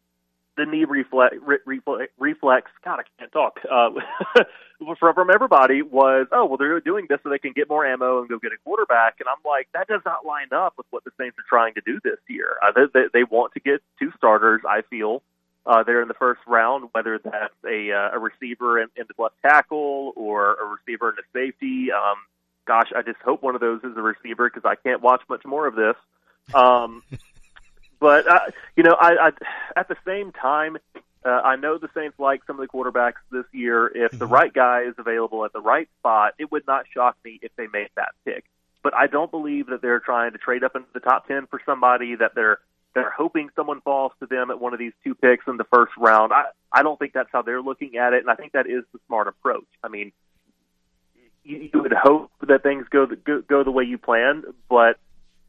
the knee reflex, reflex, reflex God, I can't talk. Uh, from from everybody was, oh well, they're doing this so they can get more ammo and go get a quarterback. And I'm like, that does not line up with what the Saints are trying to do this year. Uh, they, they, they want to get two starters. I feel uh, there in the first round, whether that's a uh, a receiver in, in the left tackle or a receiver in the safety. Um, gosh, I just hope one of those is a receiver because I can't watch much more of this. Um, but uh, you know, I, I at the same time, uh, I know the Saints like some of the quarterbacks this year. If the right guy is available at the right spot, it would not shock me if they made that pick. But I don't believe that they're trying to trade up into the top ten for somebody that they're they're hoping someone falls to them at one of these two picks in the first round. I I don't think that's how they're looking at it, and I think that is the smart approach. I mean, you, you would hope that things go the, go, go the way you planned, but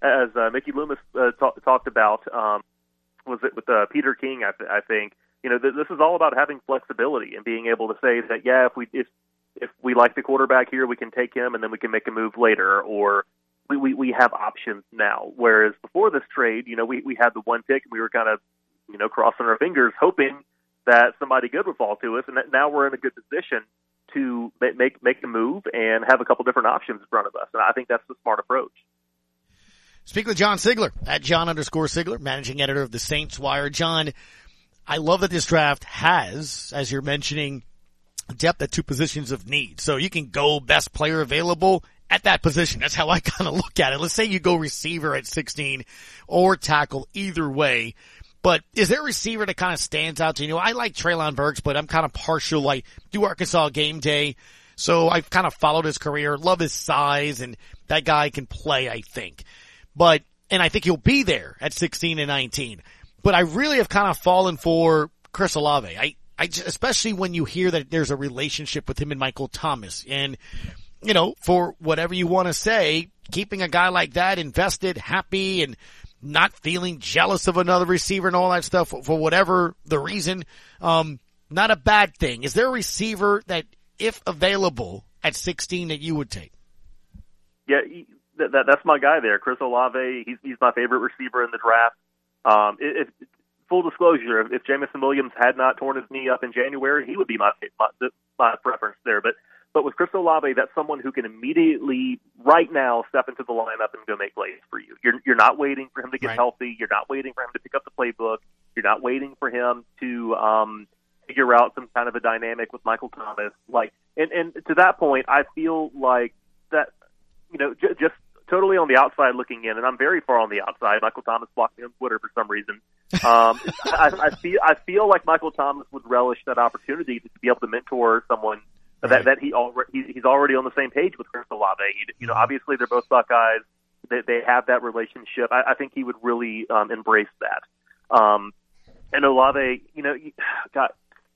as uh, Mickey Loomis uh, talk, talked about, um, was it with uh, Peter King? I, I think you know th- this is all about having flexibility and being able to say that yeah, if we if if we like the quarterback here, we can take him and then we can make a move later, or we we, we have options now. Whereas before this trade, you know, we we had the one pick and we were kind of you know crossing our fingers hoping that somebody good would fall to us, and that now we're in a good position to make make a move and have a couple different options in front of us. And I think that's the smart approach. Speak with John Sigler at John underscore Sigler, managing editor of the Saints Wire. John, I love that this draft has, as you're mentioning, depth at two positions of need. So you can go best player available at that position. That's how I kind of look at it. Let's say you go receiver at 16 or tackle either way. But is there a receiver that kind of stands out to you? I like Treylon Burks, but I'm kind of partial. I do Arkansas game day. So I've kind of followed his career, love his size, and that guy can play, I think. But, and I think he'll be there at 16 and 19. But I really have kind of fallen for Chris Olave. I, I, especially when you hear that there's a relationship with him and Michael Thomas. And, you know, for whatever you want to say, keeping a guy like that invested, happy, and not feeling jealous of another receiver and all that stuff for, whatever the reason, um, not a bad thing. Is there a receiver that, if available at 16 that you would take? Yeah, that, that that's my guy there, Chris Olave. He's he's my favorite receiver in the draft. Um, if, full disclosure, if, if Jameson Williams had not torn his knee up in January, he would be my my, my preference there. But but with Chris Olave, that's someone who can immediately, right now, step into the lineup and go make plays for you. You're you're not waiting for him to get right. healthy. You're not waiting for him to pick up the playbook. You're not waiting for him to um, figure out some kind of a dynamic with Michael Thomas. Like, and and to that point, I feel like that you know j- just totally on the outside looking in, and I'm very far on the outside. Michael Thomas blocked me on Twitter for some reason. Um, I, I feel I feel like Michael Thomas would relish that opportunity to be able to mentor someone right. that that he already he's already on the same page with Chris Olave. You know, obviously they're both Buckeyes. They, they have that relationship. I, I think he would really um, embrace that. Um, and Olave, you know, got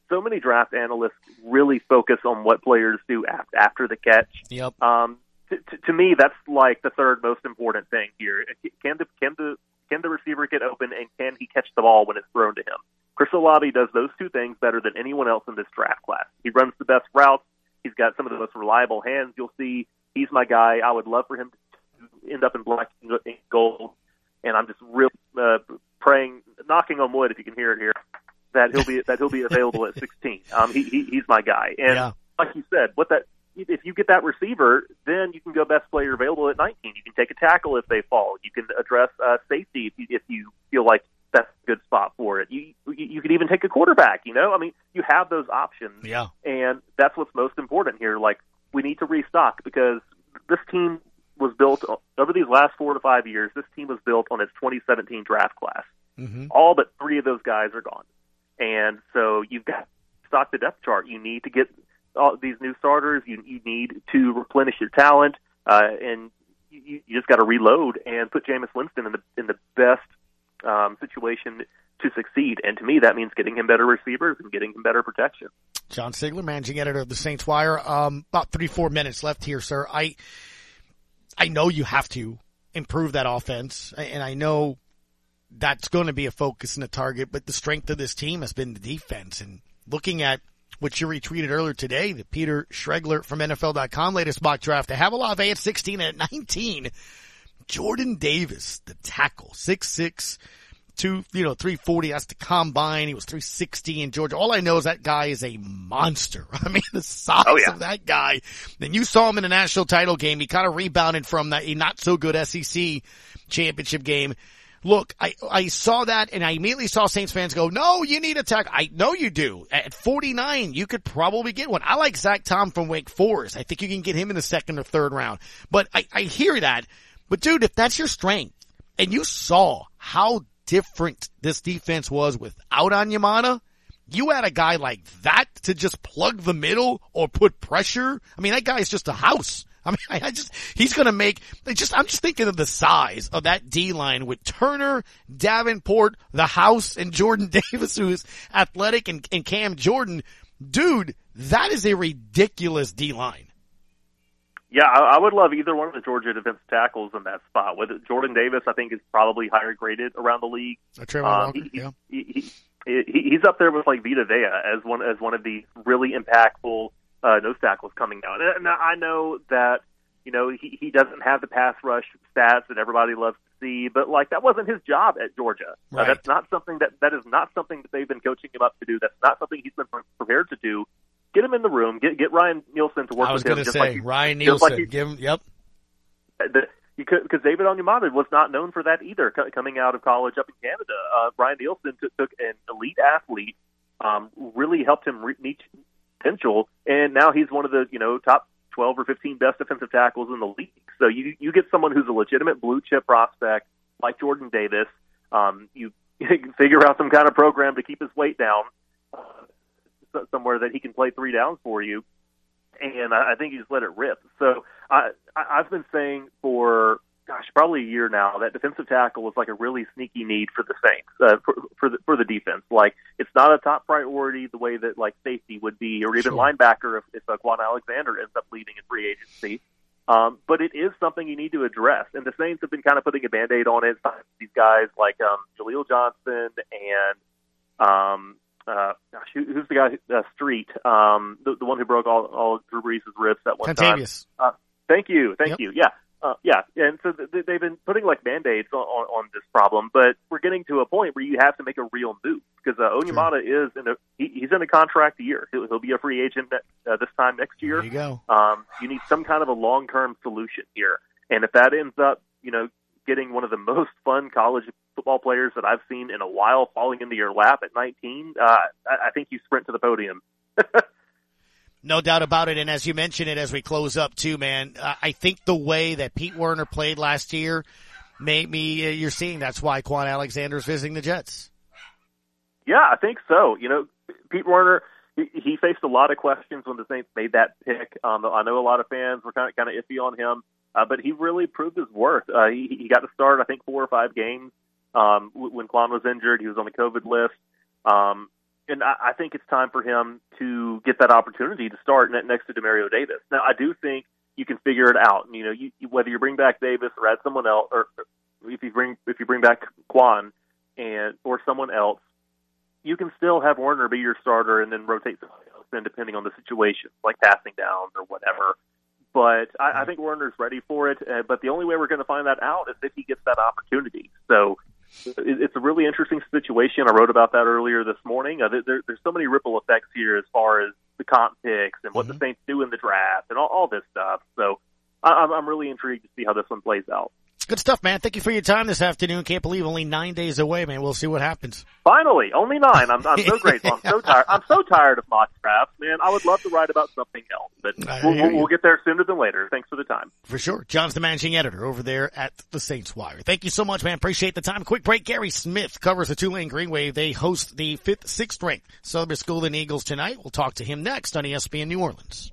so many draft analysts really focus on what players do after, the catch. Yep. Um, to, to, me, that's like the third most important thing here. Can the can the can the receiver get open and can he catch the ball when it's thrown to him? Chris Olave does those two things better than anyone else in this draft class. He runs the best routes. He's got some of the most reliable hands you'll see. He's my guy. I would love for him to end up in black and gold. And I'm just really uh, praying, knocking on wood, if you can hear it here, that he'll be that he'll be available at 16. Um, he, he he's my guy. And yeah. like you said, what that if you get that receiver, then you can go best player available at 19. You can take a tackle if they fall. You can address uh, safety if you, if you feel like that's a good spot for it. You you could even take a quarterback. You know, I mean, you have those options. Yeah, and that's what's most important here. Like we need to restock because this team was built over these last four to five years. This team was built on its 2017 draft class. Mm-hmm. All but three of those guys are gone, and so you've got stock the depth chart. You need to get all these new starters. You, you need to replenish your talent, uh, and you, you just got to reload and put Jameis Winston in the in the best um, situation to succeed. And to me, that means getting him better receivers and getting him better protection. John Sigler, managing editor of the Saints Wire. Um, about three four minutes left here, sir. I I know you have to improve that offense, and I know that's going to be a focus and a target. But the strength of this team has been the defense, and looking at which you retweeted earlier today, the Peter Schrager from NFL.com latest mock draft. They have a Olave at 16 and at 19. Jordan Davis, the tackle, 6'6", two, you know, 340. That's the combine. He was 360 in Georgia. All I know is that guy is a monster. I mean, the size Oh, yeah. of that guy. Then you saw him in the national title game. He kind of rebounded from that a not so good SEC championship game. Look, I, I saw that and I immediately saw Saints fans go, no, you need a tackle. I know you do. At 49, you could probably get one. I like Zach Tom from Wake Forest. I think you can get him in the second or third round. But I, I hear that. But dude, if that's your strength and you saw how different this defense was without Onyemata, you had a guy like that to just plug the middle or put pressure. I mean, that guy is just a house. I mean, I just, he's going to make, just, I'm just thinking of the size of that D line with Turner, Davenport, the house, and Jordan Davis, who's athletic, and, and Cam Jordan. Dude, that is a ridiculous D line. Yeah, I, I would love either one of the Georgia defensive tackles in that spot. With Jordan Davis, I think is probably higher graded around the league. Uh, Travon Um, Walker, he, yeah. he, he, he, he's up there with like Vita Vea as one as one of the really impactful uh, nose tackles coming out. And I know that you know he, he doesn't have the pass rush stats that everybody loves to see, but like that wasn't his job at Georgia. Uh, that's not something that that is not something that they've been coaching him up to do. That's not something he's been prepared to do. Get him in the room. Get get Ryan Nielsen to work I was going to say, like he- Ryan just like Nielsen, he- give him, yep. the, because David Onyemata was not known for that either. Co- coming out of college up in Canada, uh, Brian Nielsen took, took an elite athlete, um, really helped him re- reach potential, and now he's one of the you know top twelve or fifteen best defensive tackles in the league. So you you get someone who's a legitimate blue chip prospect like Jordan Davis. Um, you figure out some kind of program to keep his weight down uh, somewhere that he can play three downs for you and I, I think he just let it rip. So I, I I've been saying for gosh probably a year now that defensive tackle was like a really sneaky need for the Saints uh, for for the, for the defense. Like it's not a top priority the way that like safety would be, or even Sure. linebacker if, if uh, Kwon Alexander ends up leaving in free agency. Um, but it is something you need to address, and the Saints have been kind of putting a band-aid on it. These guys like um, Jaleel Johnson and um, uh, gosh, who, who's the guy? Uh, Street, um, the, the one who broke all, all Drew Brees' ribs at one Kentavius. time. Uh, thank you, thank Yep. you. Yeah, uh, yeah. And so th- they've been putting like band-aids on, on, on this problem, but we're getting to a point where you have to make a real move because uh, Onyemata is in a he, he's in a contract year. He'll, he'll be a free agent ne- uh, this time next year. There you go. Um, you need some kind of a long-term solution here, and if that ends up, you know, getting one of the most fun college football players that I've seen in a while falling into your lap at 19, uh, I, I think you sprint to the podium. No doubt about it. And as you mentioned it as we close up too, man, I I think the way that Pete Werner played last year made me, uh, you're seeing that's why Kwon Alexander's visiting the Jets. Yeah, I think so. You know, Pete Werner, he, he faced a lot of questions when the Saints made that pick. Um, I know a lot of fans were kind of kind of iffy on him, uh, but he really proved his worth. Uh, he, he got to start, I think, four or five games um, when Kwon was injured. He was on the COVID list, um, and I, I think it's time for him to get that opportunity to start ne- next to Demario Davis. Now, I do think you can figure it out. You know, you, whether you bring back Davis or add someone else, or if you bring if you bring back Kwon and or someone else you can still have Werner be your starter and then rotate somebody else in depending on the situation, like passing downs or whatever. But I, I think Werner's ready for it. Uh, but the only way we're going to find that out is if he gets that opportunity. So it, it's a really interesting situation. I wrote about that earlier this morning. Uh, there, there's so many ripple effects here as far as the comp picks and what the Saints do in the draft and all, all this stuff. So I, I'm, I'm really intrigued to see how this one plays out. Good stuff, man. Thank you for your time this afternoon. Can't believe only nine days away, man. We'll see what happens. Finally, only nine. I'm, I'm so grateful. I'm so tired. I'm so tired of mock drafts, man. I would love to write about something else, but we'll, we'll, we'll get there sooner than later. Thanks for the time. For sure. John's the managing editor over there at the Saints Wire. Thank you so much, man. Appreciate the time. Quick break. Gary Smith covers the Tulane Green Wave. They host the fifth, sixth ranked Southern Miss Golden Eagles tonight. We'll talk to him next on ESPN New Orleans.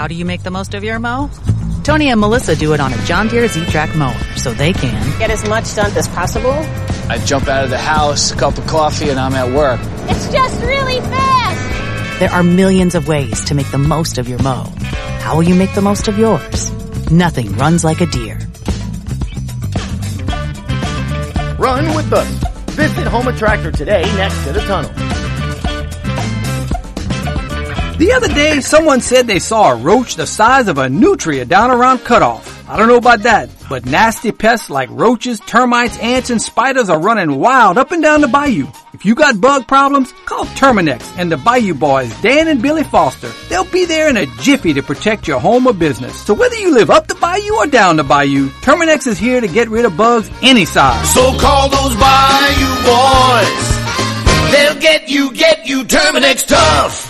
How do you make the most of your mow? Tony and Melissa do it on a John Deere Z-Track mower, so they can Get as much done as possible I jump out of the house, a cup of coffee, and I'm at work. It's just really fast. There are millions of ways to make the most of your mow. How will you make the most of yours? Nothing runs like a Deere. Run with us. Visit Home Tractor today next to the tunnel. The other day, someone said they saw a roach the size of a nutria down around cutoff. I don't know about that, but nasty pests like roaches, termites, ants, and spiders are running wild up and down the bayou. If you got bug problems, call Terminix and the Bayou Boys, Dan and Billy Foster. They'll be there in a jiffy to protect your home or business. So whether you live up the bayou or down the bayou, Terminix is here to get rid of bugs any size. So call those Bayou Boys. They'll get you, get you Terminix tough.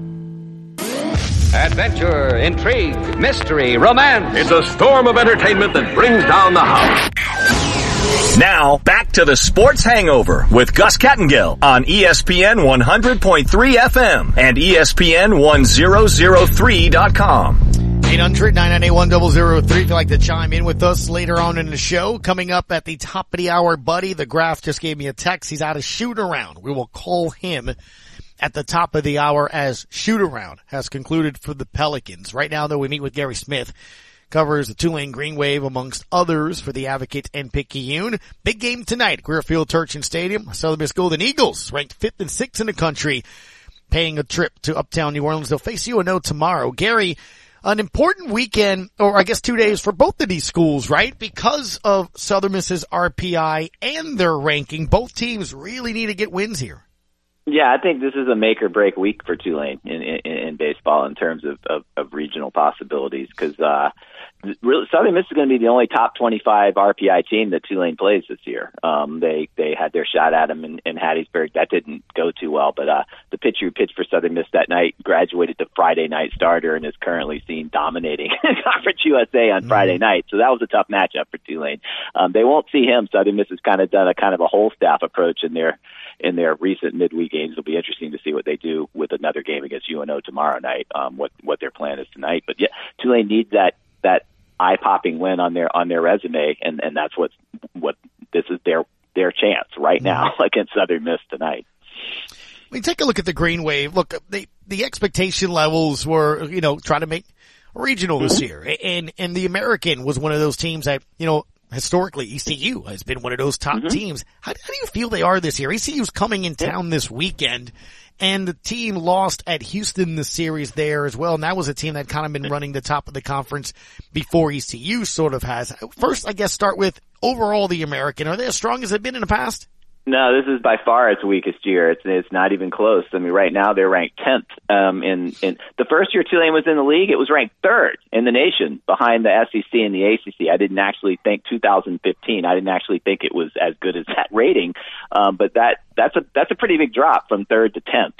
Adventure, intrigue, mystery, romance. It's a storm of entertainment that brings down the house. Now, back to the Sports Hangover with Gus Kattengell on ESPN 100.3 FM and E ESPN 1003.com. 800-998-1003 if you'd like to chime in with us later on in the show. Coming up at the top of the hour, Buddy, the graph just gave me a text. He's out of shoot around. We will call him at the top of the hour as shoot around has concluded for the Pelicans. Right now, though, we meet with Gary Smith. Covers the Tulane Green Wave amongst others for the Advocate and Picayune. Big game tonight at Greerfield Turchin Stadium. Miss Golden Eagles ranked fifth and sixth in the country paying a trip to uptown New Orleans. They'll face UNO tomorrow. Gary, an important weekend, or I guess two days for both of these schools, right? Because of Southern Miss's RPI and their ranking, both teams really need to get wins here. Yeah, I think this is a make or break week for Tulane in, in, in baseball in terms of, of, of regional possibilities because uh, really, Southern Miss is going to be the only top 25 RPI team that Tulane plays this year. Um, they they had their shot at them in, in Hattiesburg. That didn't go too well, but uh, the pitcher who pitched for Southern Miss that night graduated to Friday night starter and is currently seen dominating Conference USA on Friday night. So that was a tough matchup for Tulane. Um, they won't see him. Southern Miss has kind of done a kind of a whole staff approach in their in their recent midweek games. It'll be interesting to see what they do with another game against UNO tomorrow night. Um, what what their plan is tonight. But yeah, Tulane needs that that eye popping win on their on their resume, and and that's what what this is their their chance right now mm-hmm. against Southern Miss tonight. I mean, take a look at the Green Wave. Look, the the expectation levels were, you know, trying to make regional this mm-hmm. year, and and the American was one of those teams that, you know, historically ECU has been one of those top mm-hmm. teams. How, how do you feel they are this year? ECU's coming in town this weekend. And the team lost at Houston the series there as well. And that was a team that kind of been running the top of the conference before ECU sort of has. First, I guess start with overall the American. Are they as strong as they've been in the past? No, this is by far its weakest year. It's it's not even close. I mean, right now they're ranked tenth. Um, in in the first year Tulane was in the league, it was ranked third in the nation, behind the SEC and the ACC. I didn't actually think 2015. I didn't actually think it was as good as that rating. Um, but that that's a that's a pretty big drop from third to tenth.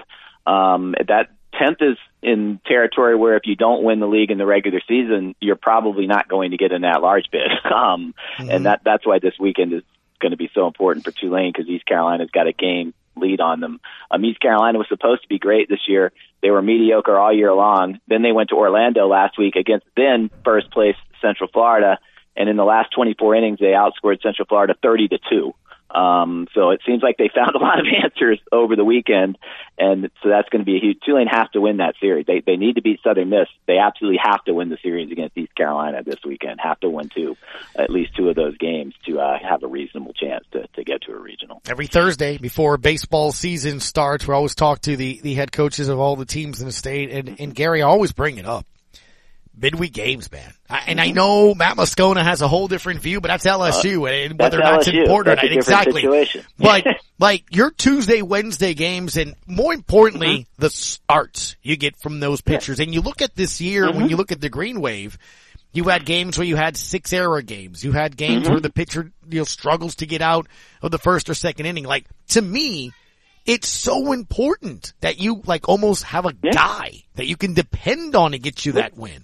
Um, that tenth is in territory where if you don't win the league in the regular season, you're probably not going to get in that large bid. Um, and that that's why this weekend is going to be so important for Tulane because East Carolina's got a game lead on them. Um, East Carolina was supposed to be great this year. They were mediocre all year long. Then they went to Orlando last week against then first place Central Florida, and in the last 24 innings they outscored Central Florida 30 to two. Um, so it seems like they found a lot of answers over the weekend, and so that's going to be a huge. Tulane have to win that series. They they need to beat Southern Miss. They absolutely have to win the series against East Carolina this weekend. Have to win two, at least two of those games to uh, have a reasonable chance to to get to a regional. Every Thursday before baseball season starts, we always talk to the the head coaches of all the teams in the state, and and Gary I always bring it up. Midweek games, man. I, and I know Matt Moscona has a whole different view, but that's LSU Uh, and whether or that's not it's important That's or a not. Exactly. situation. but like your Tuesday, Wednesday games and more importantly, Mm-hmm. the starts you get from those pitchers. And you look at this year, when Mhm. you look at the Green Wave, You had games where you had six error games. You had games Mhm. where the pitcher, you know, struggles to get out of the first or second inning. Like, to me, it's so important that you like almost have a guy that you can depend on to get you that win.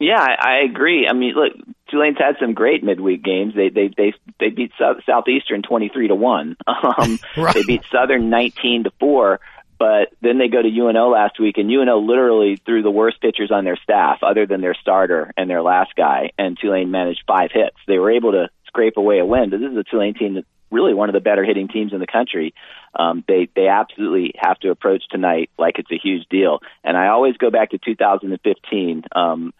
Yeah, I, I agree. I mean, look, Tulane's had some great midweek games. They they they they beat Southeastern twenty three to one. Um, They beat Southern nineteen to four. But then they go to UNO last week, and UNO literally threw the worst pitchers on their staff, other than their starter and their last guy. And Tulane managed five hits. They were able to scrape away a win. But this is a Tulane team that's really one of the better hitting teams in the country. Um, they they absolutely have to approach tonight like it's a huge deal. And I always go back to 2015. Um,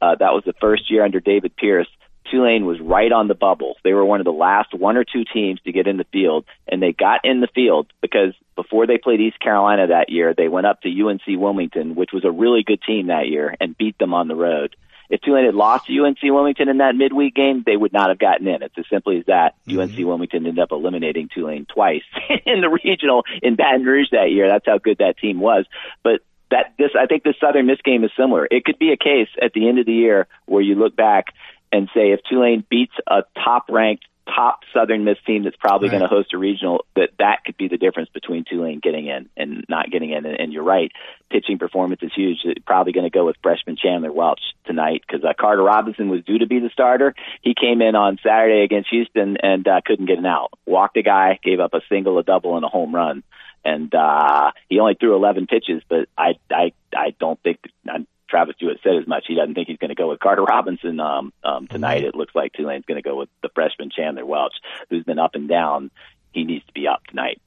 uh, that was the first year under David Pierce. Tulane was right on the bubble. They were one of the last one or two teams to get in the field, and they got in the field because before they played East Carolina that year, they went up to UNC Wilmington, which was a really good team that year, and beat them on the road. If Tulane had lost to UNC Wilmington in that midweek game, they would not have gotten in. It's as simply as that. UNC Wilmington ended up eliminating Tulane twice in the regional in Baton Rouge that year. That's how good that team was. But that this I think this Southern Miss game is similar. It could be a case at the end of the year where you look back and say if Tulane beats a top ranked top Southern Miss team that's probably Right. going to host a regional, that that could be the difference between Tulane getting in and not getting in. And, and you're right, pitching performance is huge. Probably going to go with freshman Chandler Welch tonight because uh, Carter Robinson was due to be the starter. He came in on Saturday against Houston and uh, couldn't get an out. Walked a guy, gave up a single, a double, and a home run. And uh, he only threw 11 pitches, but I I I don't think. uh, Travis Jewett said as much. He doesn't think he's going to go with Carter Robinson um, um, tonight. It looks like Tulane's going to go with the freshman Chandler Welch, who's been up and down. He needs to be up tonight.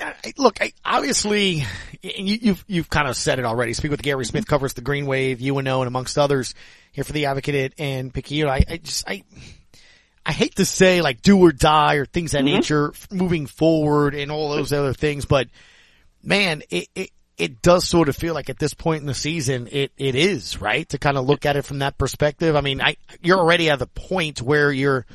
I- look, I, obviously, you, you've you've kind of said it already. Speak with Gary Smith covers the Green Wave, UNO, and amongst others here for the Advocate and Picayune. I, I just I I hate to say like do or die or things of that mm-hmm. nature moving forward and all those other things, but man, it, it it does sort of feel like at this point in the season, it it is right to kind of look at it from that perspective. I mean, I you're already at the point where you're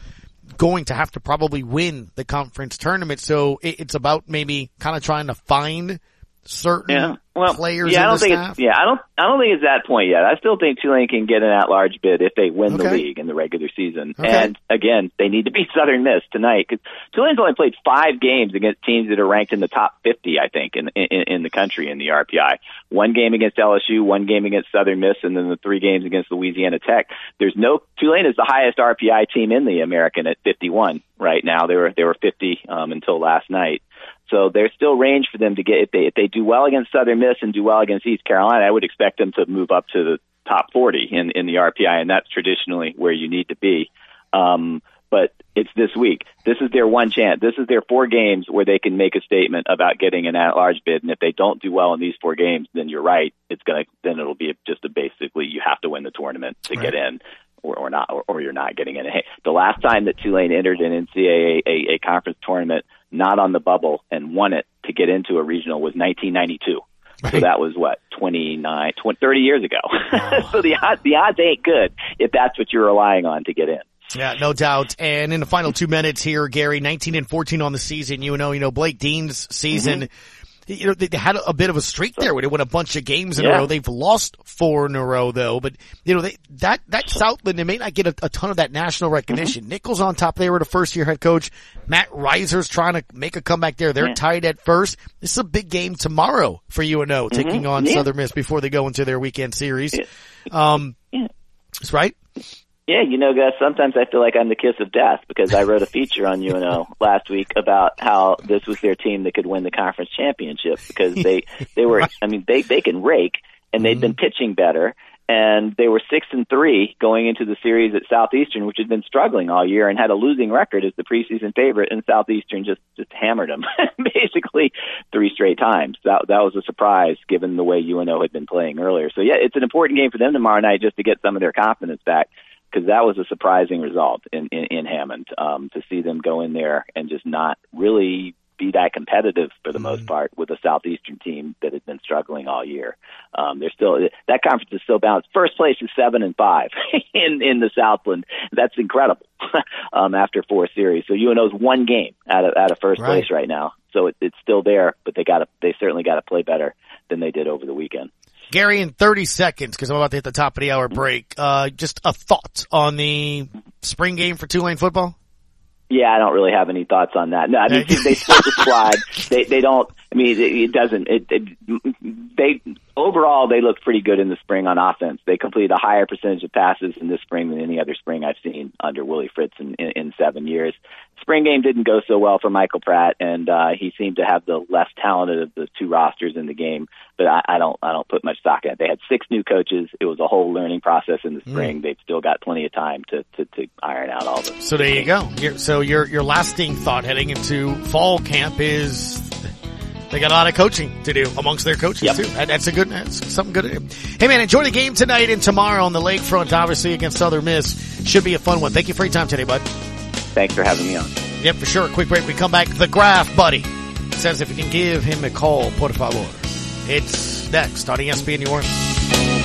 going to have to probably win the conference tournament, so it, it's about maybe kind of trying to find certain Yeah. Well, players yeah, I don't the think staff. it's, yeah, I don't, I don't think it's that point yet. I still think Tulane can get an at-large bid if they win the league in the regular season. Okay. And again, they need to beat Southern Miss tonight because Tulane's only played five games against teams that are ranked in the top 50, I think, in, in, in the country in the RPI. One game against LSU, one game against Southern Miss, and then the three games against Louisiana Tech. There's no, Tulane is the highest RPI team in the American at 51 right now. They were, they were 50, um, until last night. So there's still range for them to get if they if they do well against Southern Miss and do well against East Carolina, I would expect them to move up to the top 40 in in the RPI, and that's traditionally where you need to be. Um, but it's this week. This is their one chance. This is their four games where they can make a statement about getting an at-large bid. And if they don't do well in these four games, then you're right. It's gonna then it'll be just a basically you have to win the tournament to get in. Or, or not, or, or you're not getting in. Hey, the last time that Tulane entered an NCAA a, a conference tournament, not on the bubble, and won it to get into a regional was 1992. So that was what 29, 20, 30 years ago. so the odds, the odds ain't good if that's what you're relying on to get in. Yeah, no doubt. And in the final two minutes here, Gary, 19 and 14 on the season. You know, you know, Blake Dean's season, Mm-hmm. You know, they had a bit of a streak there where they won a bunch of games in a row. They've lost four in a row though, but you know, they, that, that Southland, they may not get a, a ton of that national recognition. Mm-hmm. Nicholls on top there with a first year head coach. Matt Riser's trying to make a comeback there. They're Yeah. tied at first. This is a big game tomorrow for UNO taking on Mm-hmm. Yeah. Southern Miss before they go into their weekend series. Um, that's right. Yeah, you know, Gus, sometimes I feel like I'm the kiss of death because I wrote a feature on UNO last week about how this was their team that could win the conference championship because they, they were, I mean, they, they can rake and they've been mm-hmm. pitching better and they were six and three going into the series at Southeastern, which had been struggling all year and had a losing record as the preseason favorite and Southeastern just, just hammered them basically three straight times. That, that was a surprise given the way UNO had been playing earlier. So yeah, it's an important game for them tomorrow night just to get some of their confidence back because that was a surprising result in, in, in Hammond um, to see them go in there and just not really be that competitive for the most part with a southeastern team that had been struggling all year. Um, they're still that conference is still balanced. First place is seven and five in in the Southland. That's incredible um, after four series. So UNO's one game out of out of first Right. place right now. So it, it's still there, but they got to they certainly got to play better than they did over the weekend. Gary, in 30 seconds, because I'm about to hit the top of the hour break, uh, just a thought on the spring game for Tulane football? Yeah, I don't really have any thoughts on that. No, I mean they split the squad. They they don't. I mean, it, it doesn't. It, it they overall they looked pretty good in the spring on offense. They completed a higher percentage of passes in this spring than any other spring I've seen under Willie Fritz in, in, in seven years. Spring game didn't go so well for Michael Pratt, and uh, he seemed to have the less talented of the two rosters in the game. But I, I don't I don't put much stock in it. They had six new coaches. It was a whole learning process in the spring. Mm. They've still got plenty of time to, to, to iron out all this. So there you go. so your your lasting thought heading into fall camp is they got a lot of coaching to do amongst their coaches yep. too. That, that's a good, that's something good. to do. Hey man, enjoy the game tonight and tomorrow on the lakefront, obviously against Southern Miss. Should be a fun one. Thank you for your time today, bud. Thanks for having me on. Yep, for sure. Quick break. We come back. The graph, buddy, says if you can give him a call, por favor. It's next on ESPN New Orleans.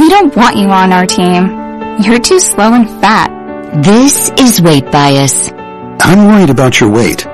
We don't want you on our team. You're too slow and fat. This is weight bias. I'm worried about your weight.